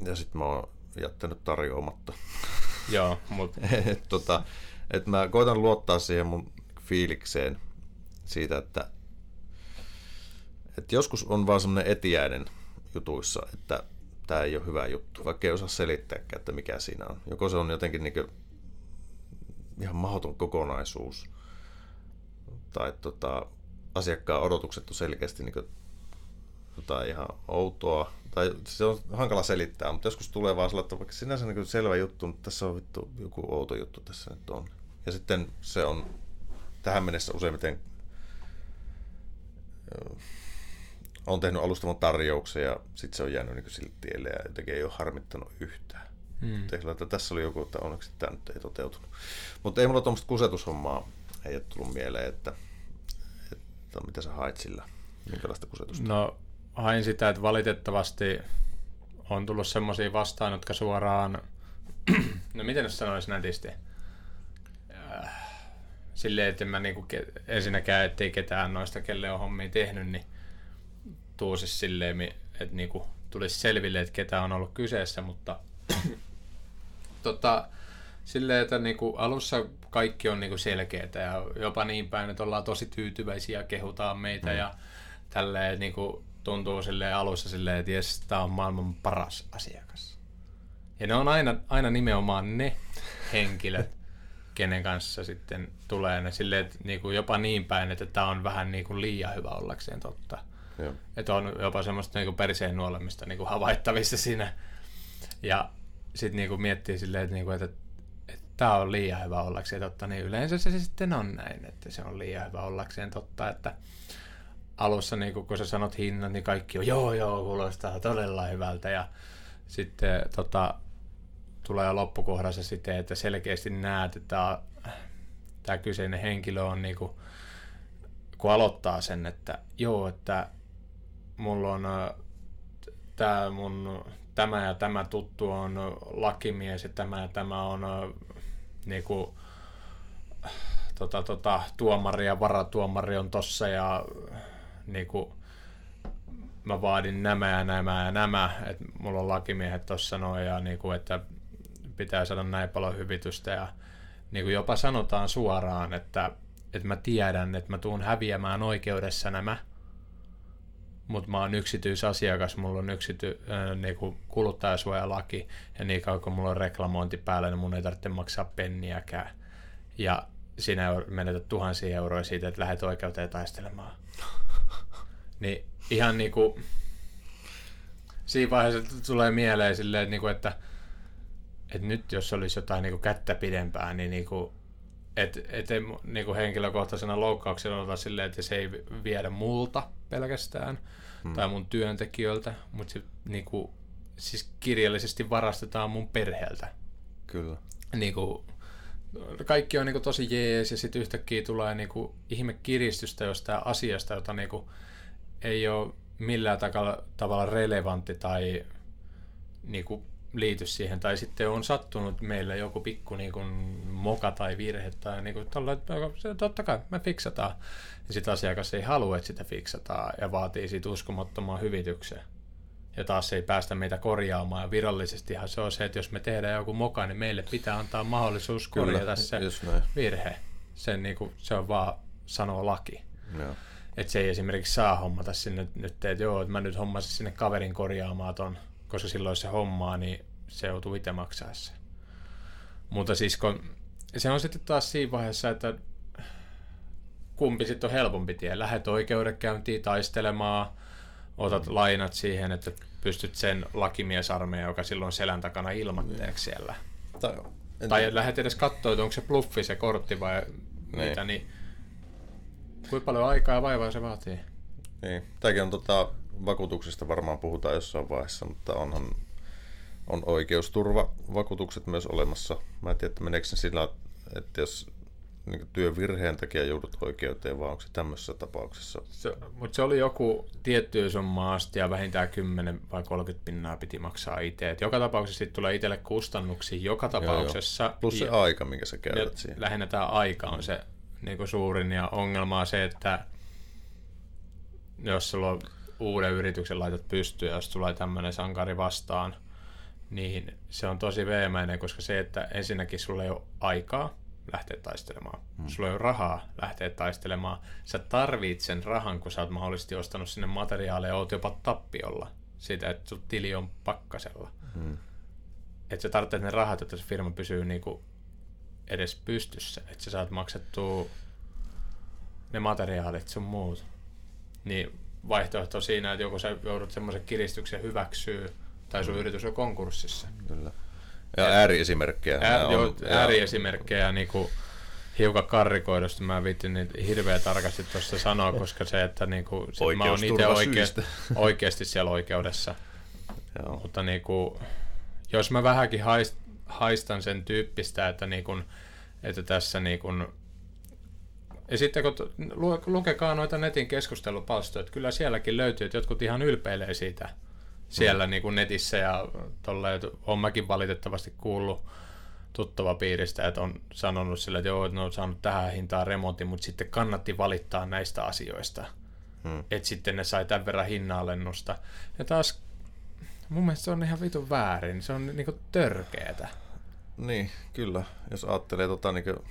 ja sitten mä oon jättänyt tarjoamatta. Joo, mutta et, tota, et mä koitan luottaa siihen mun fiilikseen siitä, että, että joskus on vaan semmoinen etiäinen jutuissa, että tämä ei ole hyvä juttu, vaikka ei osaa selittääkään, että mikä siinä on. Joko se on jotenkin niin ihan mahdoton kokonaisuus, tai tota, asiakkaan odotukset on selkeästi niin jotain ihan outoa, tai se on hankala selittää, mutta joskus tulee vaan sellainen, että vaikka sinänsä niin selvä juttu, mutta tässä on vittu joku outo juttu tässä nyt on. Ja sitten se on tähän mennessä useimmiten on tehnyt alustavan tarjouksen ja sitten se on jäänyt niin sille tielle ja jotenkin ei ole harmittanut yhtään. Hmm. Että tässä oli joku, että onneksi tämä nyt ei toteutunut. Mutta ei mulla tuommoista kusetushommaa ei ole tullut mieleen, että, että mitä sä hait sillä, minkälaista kusetusta? No hain sitä, että valitettavasti on tullut semmoisia vastaan, jotka suoraan, no miten jos sanoisi nätisti, Äh, silleen, että mä niinku, ensinnäkään, ettei ketään noista, kelle on hommia tehnyt, niin tuu siis silleen, että niinku, tulisi selville, että ketä on ollut kyseessä, mutta tota, silleen, että niinku, alussa kaikki on niinku selkeää ja jopa niin päin, että ollaan tosi tyytyväisiä ja kehutaan meitä mm. ja tälleen niinku, tuntuu silleen alussa silleen, että jes, tää on maailman paras asiakas. Ja ne on aina, aina nimenomaan ne henkilöt, kenen kanssa sitten tulee ne silleen, että niinku jopa niin päin, että tämä on vähän niinku liian hyvä ollakseen totta. Että on jopa semmoista niinku perseen nuolemista niinku havaittavissa siinä. Ja sitten niinku miettii silleen, että, niinku, että, että tämä on liian hyvä ollakseen totta, niin yleensä se sitten on näin, että se on liian hyvä ollakseen totta, että alussa niinku, kun sä sanot hinnan, niin kaikki on joo joo, kuulostaa todella hyvältä ja sitten tota, tulee loppukohdassa sitten, että selkeästi näet, että tämä kyseinen henkilö on niinku, kun aloittaa sen, että joo, että mulla on tämä mun tämä ja tämä tuttu on lakimies ja tämä ja tämä on niinku, tota, tota, tuomari ja varatuomari on tossa ja niinku, mä vaadin nämä ja nämä ja nämä, että mulla on lakimiehet tossa noin ja niinku, että pitää saada näin paljon hyvitystä ja niin kuin jopa sanotaan suoraan, että, että mä tiedän, että mä tuun häviämään oikeudessa nämä, mutta mä oon yksityisasiakas, mulla on yksity, äh, niin kuin kuluttajasuojalaki ja niin kauan kun mulla on reklamointi päällä, niin mun ei tarvitse maksaa penniäkään. Ja sinä menetät tuhansia euroja siitä, että lähdet oikeuteen taistelemaan. niin ihan niin kuin, siinä vaiheessa tulee mieleen silleen, että, niin kuin, että että nyt jos olisi jotain niin kuin kättä pidempää, niin, niin kuin, et, ei niin kuin henkilökohtaisena loukkauksena ota silleen, että se ei viedä multa pelkästään hmm. tai mun työntekijöiltä, mutta se niin kuin, siis kirjallisesti varastetaan mun perheeltä. Kyllä. Niin kuin, kaikki on niin kuin, tosi jees ja sitten yhtäkkiä tulee niin kuin, ihme kiristystä jostain asiasta, jota niin kuin, ei ole millään tavalla relevantti tai niin kuin, liity siihen, tai sitten on sattunut meillä joku pikku niin kuin moka tai virhe, tai niin kuin, tolla, se, totta kai me fiksataan. Ja sitten asiakas ei halua, että sitä fiksataan, ja vaatii siitä uskomattoman hyvityksen. Ja taas se ei päästä meitä korjaamaan, ja virallisestihan se on se, että jos me tehdään joku moka, niin meille pitää antaa mahdollisuus korjata Kyllä, se virhe. Sen, niin kuin, se on vaan sanoo laki. Joo. Että se ei esimerkiksi saa hommata sinne nyt, että joo, että mä nyt hommasin sinne kaverin korjaamaan ton koska silloin se hommaa, niin se joutuu itse maksaa se. Mutta siis kun, se on sitten taas siinä vaiheessa, että kumpi sitten on helpompi tie. Lähet oikeudenkäyntiin taistelemaan, otat mm. lainat siihen, että pystyt sen lakimiesarmeen, joka silloin selän takana ilmatteeksi siellä. Tai, tai lähdet edes katsoa, että onko se bluffi se kortti vai niin. mitä, niin kuinka paljon aikaa ja vaivaa se vaatii? Niin. Tämäkin on tota, vakuutuksista varmaan puhutaan jossain vaiheessa, mutta onhan on oikeusturvavakuutukset myös olemassa. Mä en tiedä, että meneekö sillä, että jos niin työvirheen takia joudut oikeuteen, vai onko se tämmöisessä tapauksessa? Se, mutta se oli joku tietty summa asti ja vähintään 10 vai 30 pinnaa piti maksaa itse. Et joka tapauksessa siitä tulee itselle kustannuksia joka tapauksessa. Joo, joo. Plus se ja, aika, minkä sä käytät siihen. Lähinnä tämä aika on se niin kuin suurin ja ongelma on se, että jos sulla on uuden yrityksen laitat pystyyn, jos tulee tämmöinen sankari vastaan, niin se on tosi veemäinen, koska se, että ensinnäkin sulla ei ole aikaa lähteä taistelemaan. Hmm. Sulla ei ole rahaa lähteä taistelemaan. Sä tarvit sen rahan, kun sä oot mahdollisesti ostanut sinne materiaaleja ja oot jopa tappiolla siitä, että sun tili on pakkasella. Hmm. Että sä tarvitset ne rahat, että se firma pysyy niinku edes pystyssä. Että sä saat maksettua ne materiaalit sun muut. Niin vaihtoehto siinä, että joko sä joudut semmoisen kiristyksen hyväksyä, tai sun mm. yritys on konkurssissa. Kyllä. Ja ääriesimerkkejä. Ää, on, joo, ääriesimerkkejä niin kuin hiukan karrikoidusti. Mä viittin niitä hirveän tarkasti tuossa sanoa, koska se, että niinku, sit mä oon itse oikeasti, oikeasti siellä oikeudessa. Joo. Mutta niinku, jos mä vähänkin haist, haistan sen tyyppistä, että, niinku, että tässä niinku, ja sitten kun lu, lukekaa noita netin keskustelupalstoja, että kyllä sielläkin löytyy, että jotkut ihan ylpeilee siitä siellä mm. niin kuin netissä ja tolle, on mäkin valitettavasti kuullut tuttava piiristä, että on sanonut sille, että joo, ne on saanut tähän hintaan remontin, mutta sitten kannatti valittaa näistä asioista. Hmm. Että sitten ne sai tämän verran hinnalennusta. Ja taas mun mielestä se on ihan vitun väärin. Se on niinku törkeetä. Niin, kyllä. Jos ajattelee tota niinku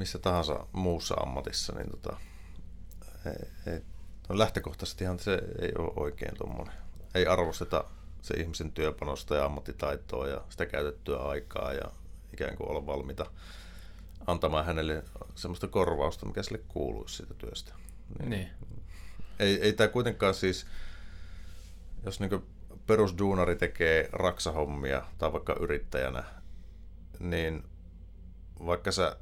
missä tahansa muussa ammatissa, niin tota, ei, ei, no lähtökohtaisestihan se ei ole oikein tuommoinen. Ei arvosteta se ihmisen työpanosta ja ammattitaitoa ja sitä käytettyä aikaa ja ikään kuin olla valmiita antamaan hänelle sellaista korvausta, mikä sille kuuluisi siitä työstä. Niin. niin. Ei, ei tämä kuitenkaan siis, jos niin perusduunari tekee raksahommia tai vaikka yrittäjänä, niin vaikka sä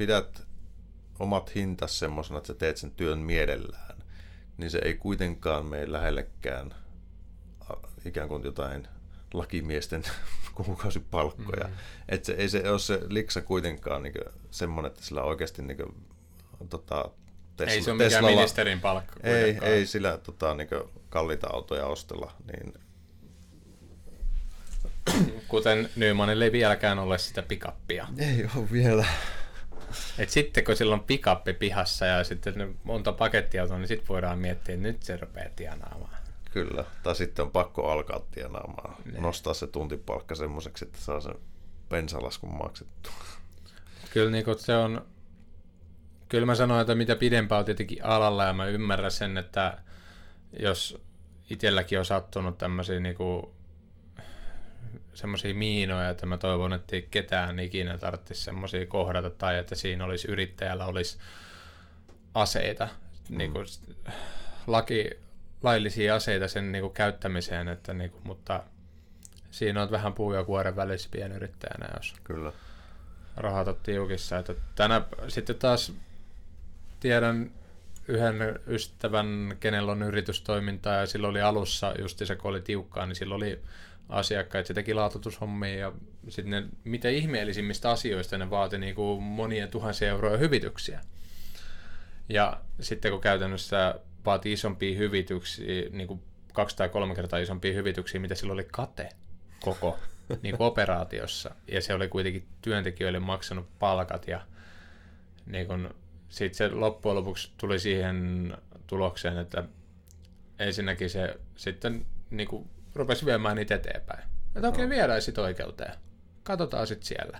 pidät omat hintas semmoisena, että sä teet sen työn mielellään, niin se ei kuitenkaan mene lähellekään ikään kuin jotain lakimiesten kuukausipalkkoja. Mm-hmm. Että se, ei se ole se liksa kuitenkaan niin semmoinen, että sillä oikeasti niin kuin, tota, Tesla, ei se ole mikään Teslalla, ministerin palkka Ei, ei sillä tota, niin kalliita autoja ostella. Niin... Kuten Nymanille ei vieläkään ole sitä pikappia. Ei ole vielä. Et sitten kun sillä on pikappi pihassa ja sitten monta pakettiautoa, niin sitten voidaan miettiä, että nyt se rupeaa tienaamaan. Kyllä, tai sitten on pakko alkaa tienaamaan. Ne. Nostaa se tuntipalkka semmoiseksi, että saa sen bensalaskun maksettua. Kyllä niin se on, kyllä mä sanoin, että mitä pidempään on tietenkin alalla ja mä ymmärrän sen, että jos itselläkin on sattunut tämmöisiä niin semmoisia miinoja, että mä toivon, että ei ketään ikinä tarvitsisi semmoisia kohdata tai että siinä olisi yrittäjällä olisi aseita, mm. niin kuin laki, laillisia aseita sen niin kuin käyttämiseen, että niin kuin, mutta siinä on vähän puu ja kuoren välissä pienyrittäjänä, jos Kyllä. rahat on tiukissa. Että tänä, sitten taas tiedän yhden ystävän, kenellä on yritystoimintaa ja silloin oli alussa, just se kun oli tiukkaa, niin silloin oli asiakkaita, se teki laatutushommia ja sitten ne mitä ihmeellisimmistä asioista ne vaati niin kuin monien tuhansia euroja hyvityksiä. Ja sitten kun käytännössä vaati isompia hyvityksiä, niin kuin kaksi tai kolme kertaa isompia hyvityksiä, mitä sillä oli kate koko niin kuin operaatiossa. Ja se oli kuitenkin työntekijöille maksanut palkat ja niin kuin, sitten se loppujen lopuksi tuli siihen tulokseen, että ensinnäkin se sitten niin kuin, rupesi viemään niitä eteenpäin. Että okei, okay, viedään sitten oikeuteen. Katsotaan sitten siellä.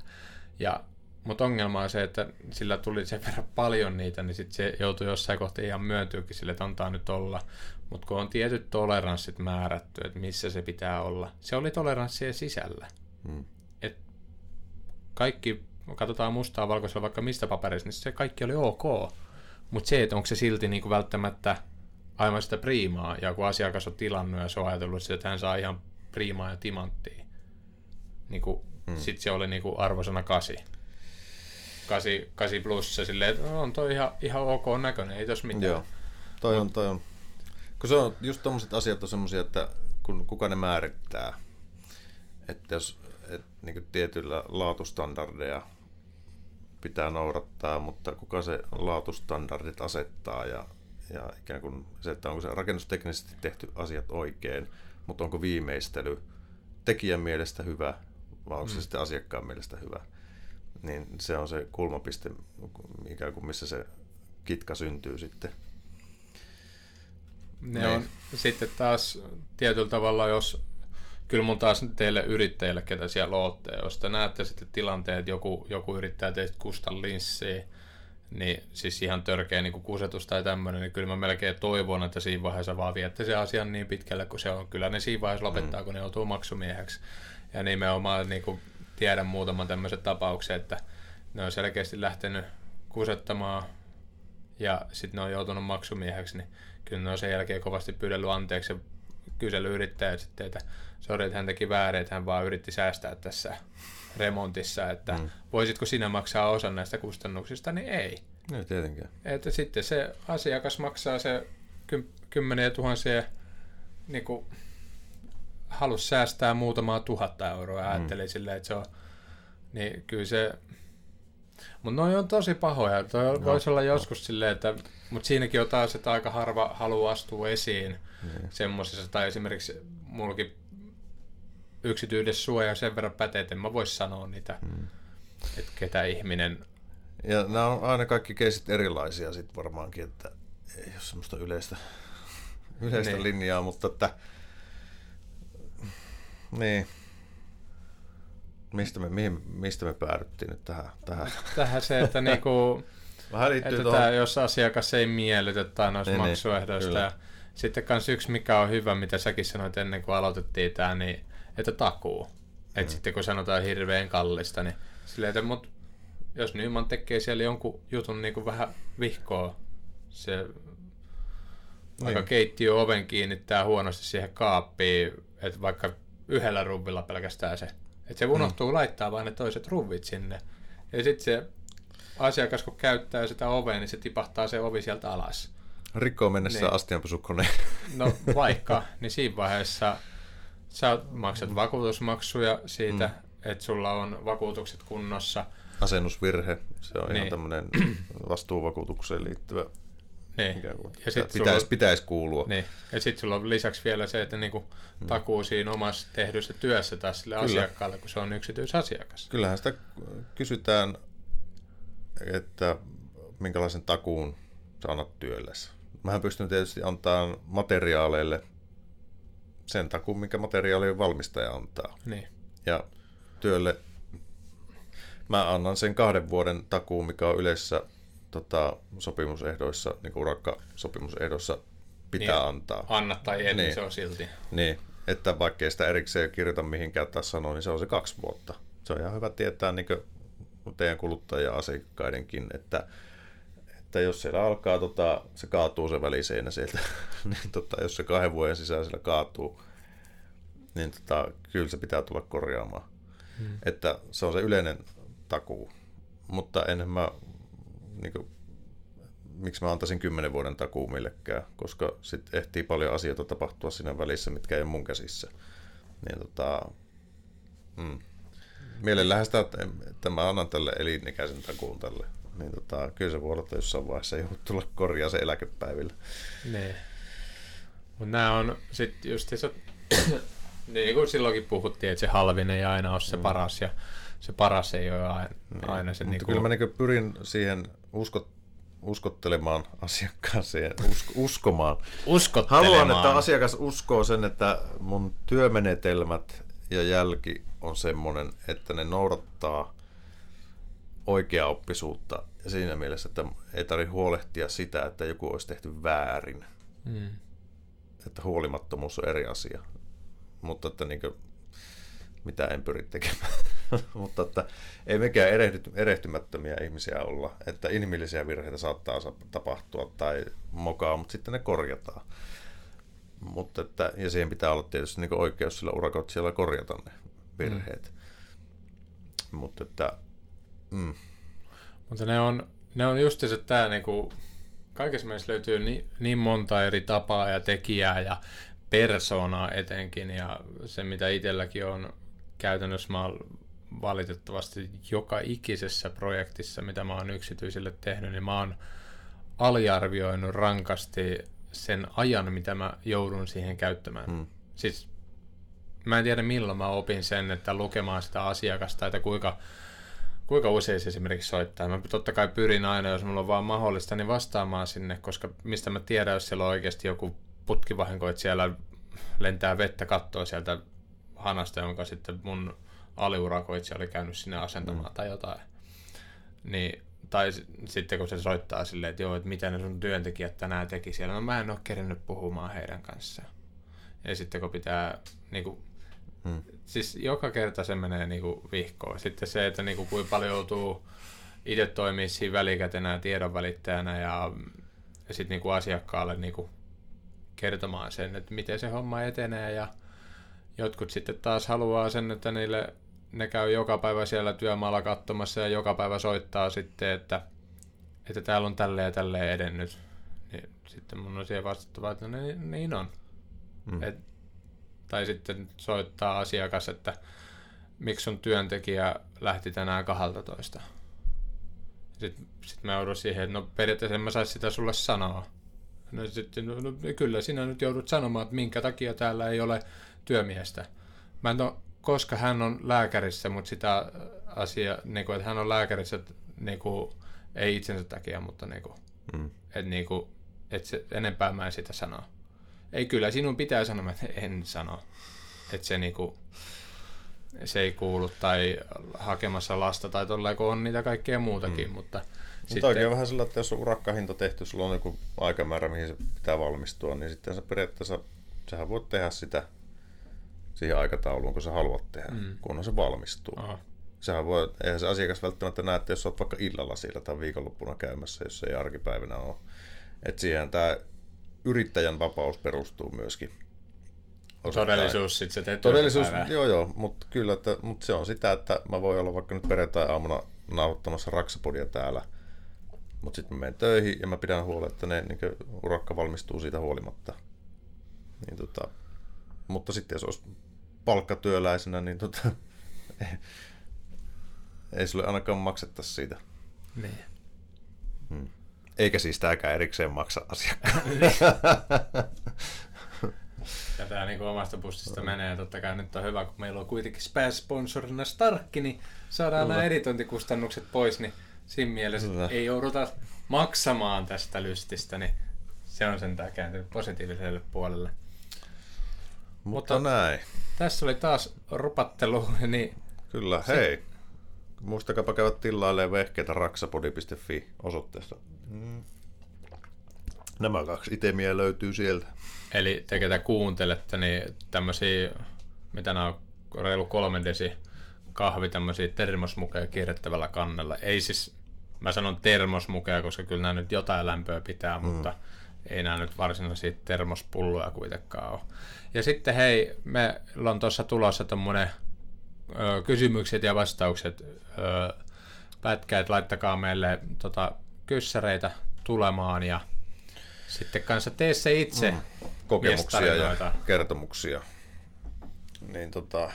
Ja, mutta ongelma on se, että sillä tuli sen verran paljon niitä, niin sitten se joutui jossain kohtaa ihan myöntyykin sille, että antaa nyt olla. Mutta kun on tietyt toleranssit määrätty, että missä se pitää olla. Se oli toleranssien sisällä. Hmm. Et kaikki, katsotaan mustaa valkoisella vaikka mistä paperissa, niin se kaikki oli ok. Mutta se, että onko se silti niinku välttämättä aivan sitä priimaa, ja kun asiakas on tilannut ja se on ajatellut, että hän saa ihan priimaa ja timanttia, niin kuin, hmm. sitten se oli niin kuin arvosana kasi. Kasi, kasi plussa silleen, että no, on toi ihan, ihan ok näköinen, ei tos mitään. Joo, toi on, toi on. Kun se on, just tommoset asiat on semmosia, että kun kuka ne määrittää, että jos et, niin tietyillä laatustandardeja pitää noudattaa, mutta kuka se laatustandardit asettaa ja ja ikään kuin se, että onko se rakennusteknisesti tehty asiat oikein, mutta onko viimeistely tekijän mielestä hyvä vai onko mm. se sitten asiakkaan mielestä hyvä, niin se on se kulmapiste, ikään kuin missä se kitka syntyy sitten. Ne on sitten taas tietyllä tavalla, jos kyllä mun taas teille yrittäjille, ketä siellä olette, jos te näette sitten tilanteen, että joku, joku yrittää teistä kustan linssiä, niin siis ihan törkeä niin kusetus tai tämmöinen, niin kyllä mä melkein toivon, että siinä vaiheessa vaan viette se asian niin pitkälle kuin se on. Kyllä ne siinä vaiheessa lopettaa, mm. kun ne joutuu maksumieheksi. Ja nimenomaan niin kuin tiedän muutaman tämmöisen tapauksen, että ne on selkeästi lähtenyt kusettamaan ja sitten ne on joutunut maksumieheksi, niin kyllä ne on sen jälkeen kovasti pyydellyt anteeksi kyselyyrittäjät sitten, että sori, että hän teki väärin, että hän vaan yritti säästää tässä remontissa, että mm. voisitko sinä maksaa osan näistä kustannuksista, niin ei. No tietenkään. Että sitten se asiakas maksaa se ky- kymmeniä tuhansia, niin kuin, halusi säästää muutamaa tuhatta euroa, ja ajatteli mm. silleen, että se on, niin kyllä se, mutta noin on tosi pahoja. Toi no, voisi olla joskus no. silleen, että, mutta siinäkin on taas, että aika harva haluaa astua esiin mm. semmoisessa, tai esimerkiksi mullakin yksityisessä suoja sen verran pätee, että en mä voisi sanoa niitä, mm. että ketä ihminen... Ja nämä on aina kaikki keisit erilaisia sitten varmaankin, että ei ole semmoista yleistä, yleistä niin. linjaa, mutta että niin, Mistä me, mihin, mistä me päädyttiin nyt tähän? Tähän, tähän se, että, niinku, Vähän että tämä, jos asiakas ei miellytä tai noista niin, niin maksuehdoista. Niin, ja sitten kans yksi, mikä on hyvä, mitä säkin sanoit ennen kuin aloitettiin tämä, niin että takuu. Että mm. sitten kun sanotaan hirveän kallista, niin silleen, että mut, jos Nyman tekee siellä jonkun jutun niin kuin vähän vihkoa, se niin. vaikka keittiö oven kiinnittää huonosti siihen kaappiin, että vaikka yhdellä ruvilla pelkästään se että se unohtuu mm. laittaa vain ne toiset ruvit sinne. Ja sitten se asiakas, kun käyttää sitä ovea, niin se tipahtaa se ovi sieltä alas. Rikkoo mennessä niin. astianpesukoneen. No vaikka, niin siinä vaiheessa sä maksat vakuutusmaksuja siitä, mm. että sulla on vakuutukset kunnossa. Asennusvirhe, se on niin. ihan tämmöinen vastuuvakuutukseen liittyvä niin. ja sit pitäisi, sulla, pitäisi kuulua. Niin. Ja sitten sulla on lisäksi vielä se, että niinku mm. takuu siinä omassa tehdyssä työssä taas sille Kyllä. asiakkaalle, kun se on yksityisasiakas. Kyllähän sitä kysytään, että minkälaisen takuun sä annat työllesi. Mähän pystyn tietysti antaa materiaaleille sen takuun, minkä materiaalien valmistaja antaa. Niin. Ja työlle mä annan sen kahden vuoden takuun, mikä on yleensä tota, sopimusehdoissa, niin kuin urakkasopimusehdoissa pitää niin, antaa. Anna tai ei, niin, se on silti. Niin, että vaikka sitä erikseen kirjoita mihinkään tässä sanoa, niin se on se kaksi vuotta. Se on ihan hyvä tietää niin teidän kuluttaja-asiakkaidenkin, että, että jos siellä alkaa, tota, se kaatuu se väliseinä sieltä, niin tota, jos se kahden vuoden sisällä siellä kaatuu, niin tota, kyllä se pitää tulla korjaamaan. Hmm. Että se on se yleinen takuu. Mutta enhän mä niin kuin, miksi mä antaisin kymmenen vuoden takuu millekään, koska sitten ehtii paljon asioita tapahtua siinä välissä, mitkä ei ole mun käsissä. Niin tota, mm. Mielellähän sitä, että mä annan tälle elinikäisen takuun tälle. Niin tota, kyllä se voi olla, että jossain vaiheessa ei tulla korjaa se eläkepäivillä. Niin. Mutta nämä on sitten just se, niin kuin silloinkin puhuttiin, että se halvin ei aina ole se mm. paras ja se paras ei ole aina, niin. aina se. Mutta niin kuin... kyllä mä niin pyrin siihen uskot, uskottelemaan asiakkaaseen, usk, uskomaan. Uskottelemaan. Haluan, että asiakas uskoo sen, että mun työmenetelmät ja jälki on semmoinen, että ne noudattaa oikeaoppisuutta ja siinä mielessä, että ei tarvitse huolehtia sitä, että joku olisi tehty väärin. Mm. Että huolimattomuus on eri asia. Mutta että niin kuin, mitä en pyri tekemään. Mutta että ei mekään erehty, erehtymättömiä ihmisiä olla, että inhimillisiä virheitä saattaa tapahtua tai mokaa, mutta sitten ne korjataan. Mutta että, ja siihen pitää olla tietysti niin oikeus sillä urakoitsijalla korjata ne virheet. Mm. Mutta että... Mm. Mutta ne on, ne on just se, että tämä niinku, kaikessa mielessä löytyy niin, niin monta eri tapaa ja tekijää ja persoonaa etenkin ja se mitä itselläkin on käytännössä mä oon valitettavasti joka ikisessä projektissa, mitä mä oon yksityisille tehnyt, niin mä oon aliarvioinut rankasti sen ajan, mitä mä joudun siihen käyttämään. Hmm. Siis mä en tiedä milloin mä opin sen, että lukemaan sitä asiakasta, että kuinka, kuinka usein se esimerkiksi soittaa. Mä totta kai pyrin aina, jos mulla on vaan mahdollista, niin vastaamaan sinne, koska mistä mä tiedän, jos siellä on oikeasti joku putkivahinko, että siellä lentää vettä kattoa sieltä hanasta, jonka sitten mun aliurakoitsija oli käynyt sinne asentamaan mm. tai jotain. Niin, tai sitten kun se soittaa silleen, että joo, että mitä ne sun työntekijät tänään teki siellä, no mä en ole kerennyt puhumaan heidän kanssaan. Ja sitten kun pitää, niin kuin, hmm. siis joka kerta se menee niin kuin vihkoon. Sitten se, että niin kuin, kuinka paljon joutuu itse toimia siinä välikätenä ja tiedonvälittäjänä ja, ja sitten niin kuin asiakkaalle niin kuin, kertomaan sen, että miten se homma etenee ja jotkut sitten taas haluaa sen, että niille ne käy joka päivä siellä työmaalla katsomassa ja joka päivä soittaa sitten, että, että täällä on tälleen ja tälleen edennyt. Niin sitten mun on siihen vastattava, että niin, niin on. Mm. Et, tai sitten soittaa asiakas, että miksi sun työntekijä lähti tänään 12. Sitten sit mä joudun siihen, että no periaatteessa en mä saisi sitä sulle sanoa. No, sitten, no, no, kyllä sinä nyt joudut sanomaan, että minkä takia täällä ei ole työmiestä. Mä en ole, koska hän on lääkärissä, mutta sitä asiaa, niin kuin, että hän on lääkärissä niin kuin, ei itsensä takia, mutta niin kuin, mm. että, niin kuin, että se, enempää mä en sitä sanoa. Ei kyllä, sinun pitää sanoa, että en sano. Että se niin kuin, se ei kuulu tai hakemassa lasta tai tolleen, kun on niitä kaikkea muutakin, mm. mutta mutta sitten... oikein vähän sillä, että jos on urakkahinta tehty, sulla on joku aikamäärä, mihin se pitää valmistua, niin sitten sä periaatteessa, sähän voit tehdä sitä siihen aikatauluun, kun sä haluat tehdä, mm. kunhan se valmistuu. Aha. Sähän voi, eihän se asiakas välttämättä näe, että jos olet vaikka illalla siellä tai viikonloppuna käymässä, jos ei arkipäivänä ole. Että siihen tämä yrittäjän vapaus perustuu myöskin. Osittain. Todellisuus sitten se teet Todellisuus, joo joo, mutta kyllä, että, mutta se on sitä, että mä voin olla vaikka nyt perjantai-aamuna nauhoittamassa Raksapodia täällä, mutta sitten mä menen töihin ja mä pidän huolen, että ne niin urakka valmistuu siitä huolimatta. Niin, tota, mutta sitten jos olisi palkkatyöläisenä, niin tota, ei, ei sulle ainakaan maksettaisi siitä. Niin. Hmm. Eikä siis tämäkään erikseen maksa asiakkaalle. ja tämä niin omasta pussista menee. Totta kai nyt on hyvä, kun meillä on kuitenkin sponsorina Starkki, niin saadaan Kyllä. nämä editointikustannukset pois, niin siinä mielessä Kyllä. ei jouduta maksamaan tästä lystistä, niin se on sen kääntynyt positiiviselle puolelle. Mutta, Mutta näin. Tässä oli taas rupattelu, niin... Kyllä, se... hei. Muistakapa käydä tilailemaan vehkeitä raksapodi.fi osoitteesta. Mm. Nämä kaksi itemiä löytyy sieltä. Eli te ketä kuuntelette, niin tämmöisiä, mitä nämä on, reilu kolmen desi kahvi, tämmöisiä termosmukeja kierrettävällä kannella. Ei siis, mä sanon termosmukeja, koska kyllä nämä nyt jotain lämpöä pitää, mm. mutta ei nämä nyt varsinaisia termospulloja kuitenkaan ole. Ja sitten hei, meillä on tuossa tulossa tämmöinen kysymykset ja vastaukset ö, pätkä, että laittakaa meille tota, kyssäreitä tulemaan ja sitten kanssa tee se itse. Mm. Kokemuksia ja kertomuksia. Niin tota,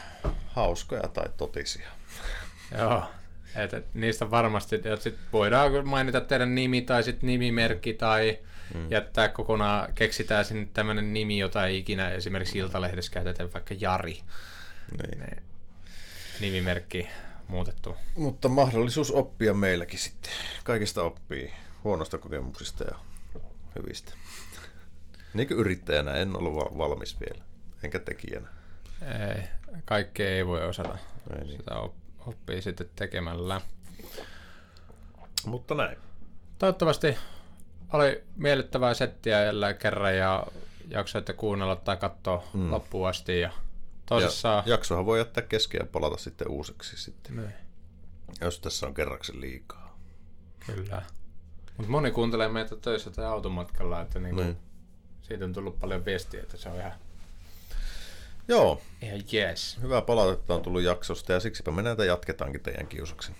hauskoja tai totisia. Joo, että niistä varmasti, että sit voidaan mainita teidän nimi tai sitten nimimerkki tai mm. jättää kokonaan, keksitään sinne tämmöinen nimi, jota ei ikinä esimerkiksi Iltalehdessä käytetä, vaikka Jari. Niin. Ne, nimimerkki muutettu. Mutta mahdollisuus oppia meilläkin sitten. Kaikista oppii huonosta kokemuksista ja hyvistä. Niin kuin yrittäjänä en ollut valmis vielä, enkä tekijänä. Ei, kaikkea ei voi osata. Ei niin. Sitä oppii sitten tekemällä. Mutta näin. Toivottavasti oli miellyttävää settiä jälleen kerran ja jaksoitte kuunnella tai katsoa mm. loppuun asti. Ja tosissaan... ja jaksohan voi jättää kesken ja palata sitten uusiksi sitten. Niin. Jos tässä on kerraksen liikaa. Kyllä. Mutta moni kuuntelee meitä töissä tai automatkalla, että niinku niin. siitä on tullut paljon viestiä, että se on ihan Joo. Ihan yes. Hyvää palautetta on tullut jaksosta ja siksipä me näitä jatketaankin teidän kiusaksen.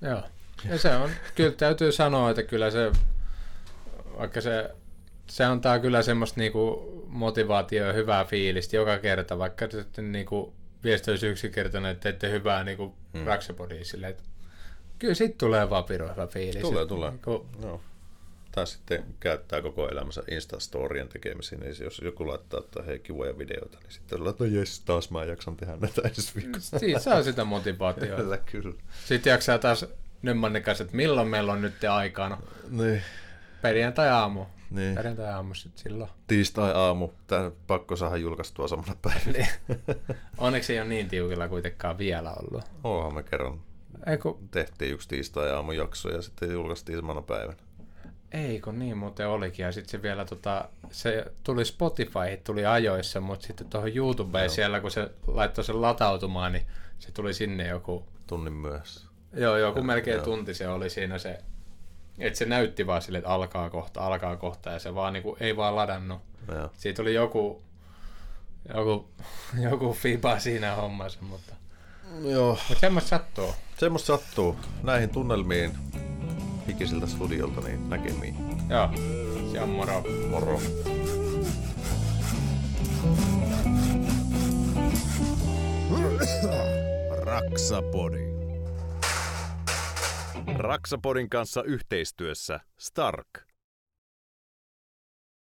Joo. Ja se on, kyllä täytyy sanoa, että kyllä se, vaikka se, se antaa kyllä semmoista niinku motivaatio ja hyvää fiilistä joka kerta, vaikka sitten niinku viesti olisi yksinkertainen, että teette hyvää niinku hmm. Raxapodia silleen, että kyllä siitä tulee vaan hyvä fiilis. Tulee, tulee. Niinku, Joo tai sitten käyttää koko elämänsä Instastorien tekemisiin, niin jos joku laittaa, että hei kivoja videoita, niin sitten laittaa, että jes, taas mä jaksan tehdä näitä ensi viikolla. Siitä saa sitä motivaatiota. kyllä, kyllä. Sitten jaksaa taas Nymmanin kanssa, että milloin meillä on nyt aikana. Niin. Perjantai-aamu. Niin. Perjantai-aamu sitten silloin. Tiistai-aamu. Tämä pakko saada julkaistua samana päivänä. Niin. Onneksi ei ole niin tiukilla kuitenkaan vielä ollut. Oonhan me kerran. Eiku... Tehtiin yksi tiistai-aamu jakso ja sitten julkaistiin samana päivänä. Ei, kun niin muuten olikin. Ja sitten se vielä, tota, se tuli Spotify, tuli ajoissa, mutta sitten tuohon YouTubeen Joo. siellä, kun se laittoi sen latautumaan, niin se tuli sinne joku... Tunnin myös. Joo, joku ja, melkein jo. tunti se oli siinä se, että se näytti vaan sille, että alkaa kohta, alkaa kohta, ja se vaan niinku, ei vaan ladannut. Joo. Siitä oli joku, joku, joku fiba siinä hommassa, mutta, Joo, mutta semmoista sattuu. semmoista sattuu. Näihin tunnelmiin hikisiltä studiolta niin näkemiin. Joo, se on moro. Moro. Raksapodi. Raksapodin kanssa yhteistyössä Stark.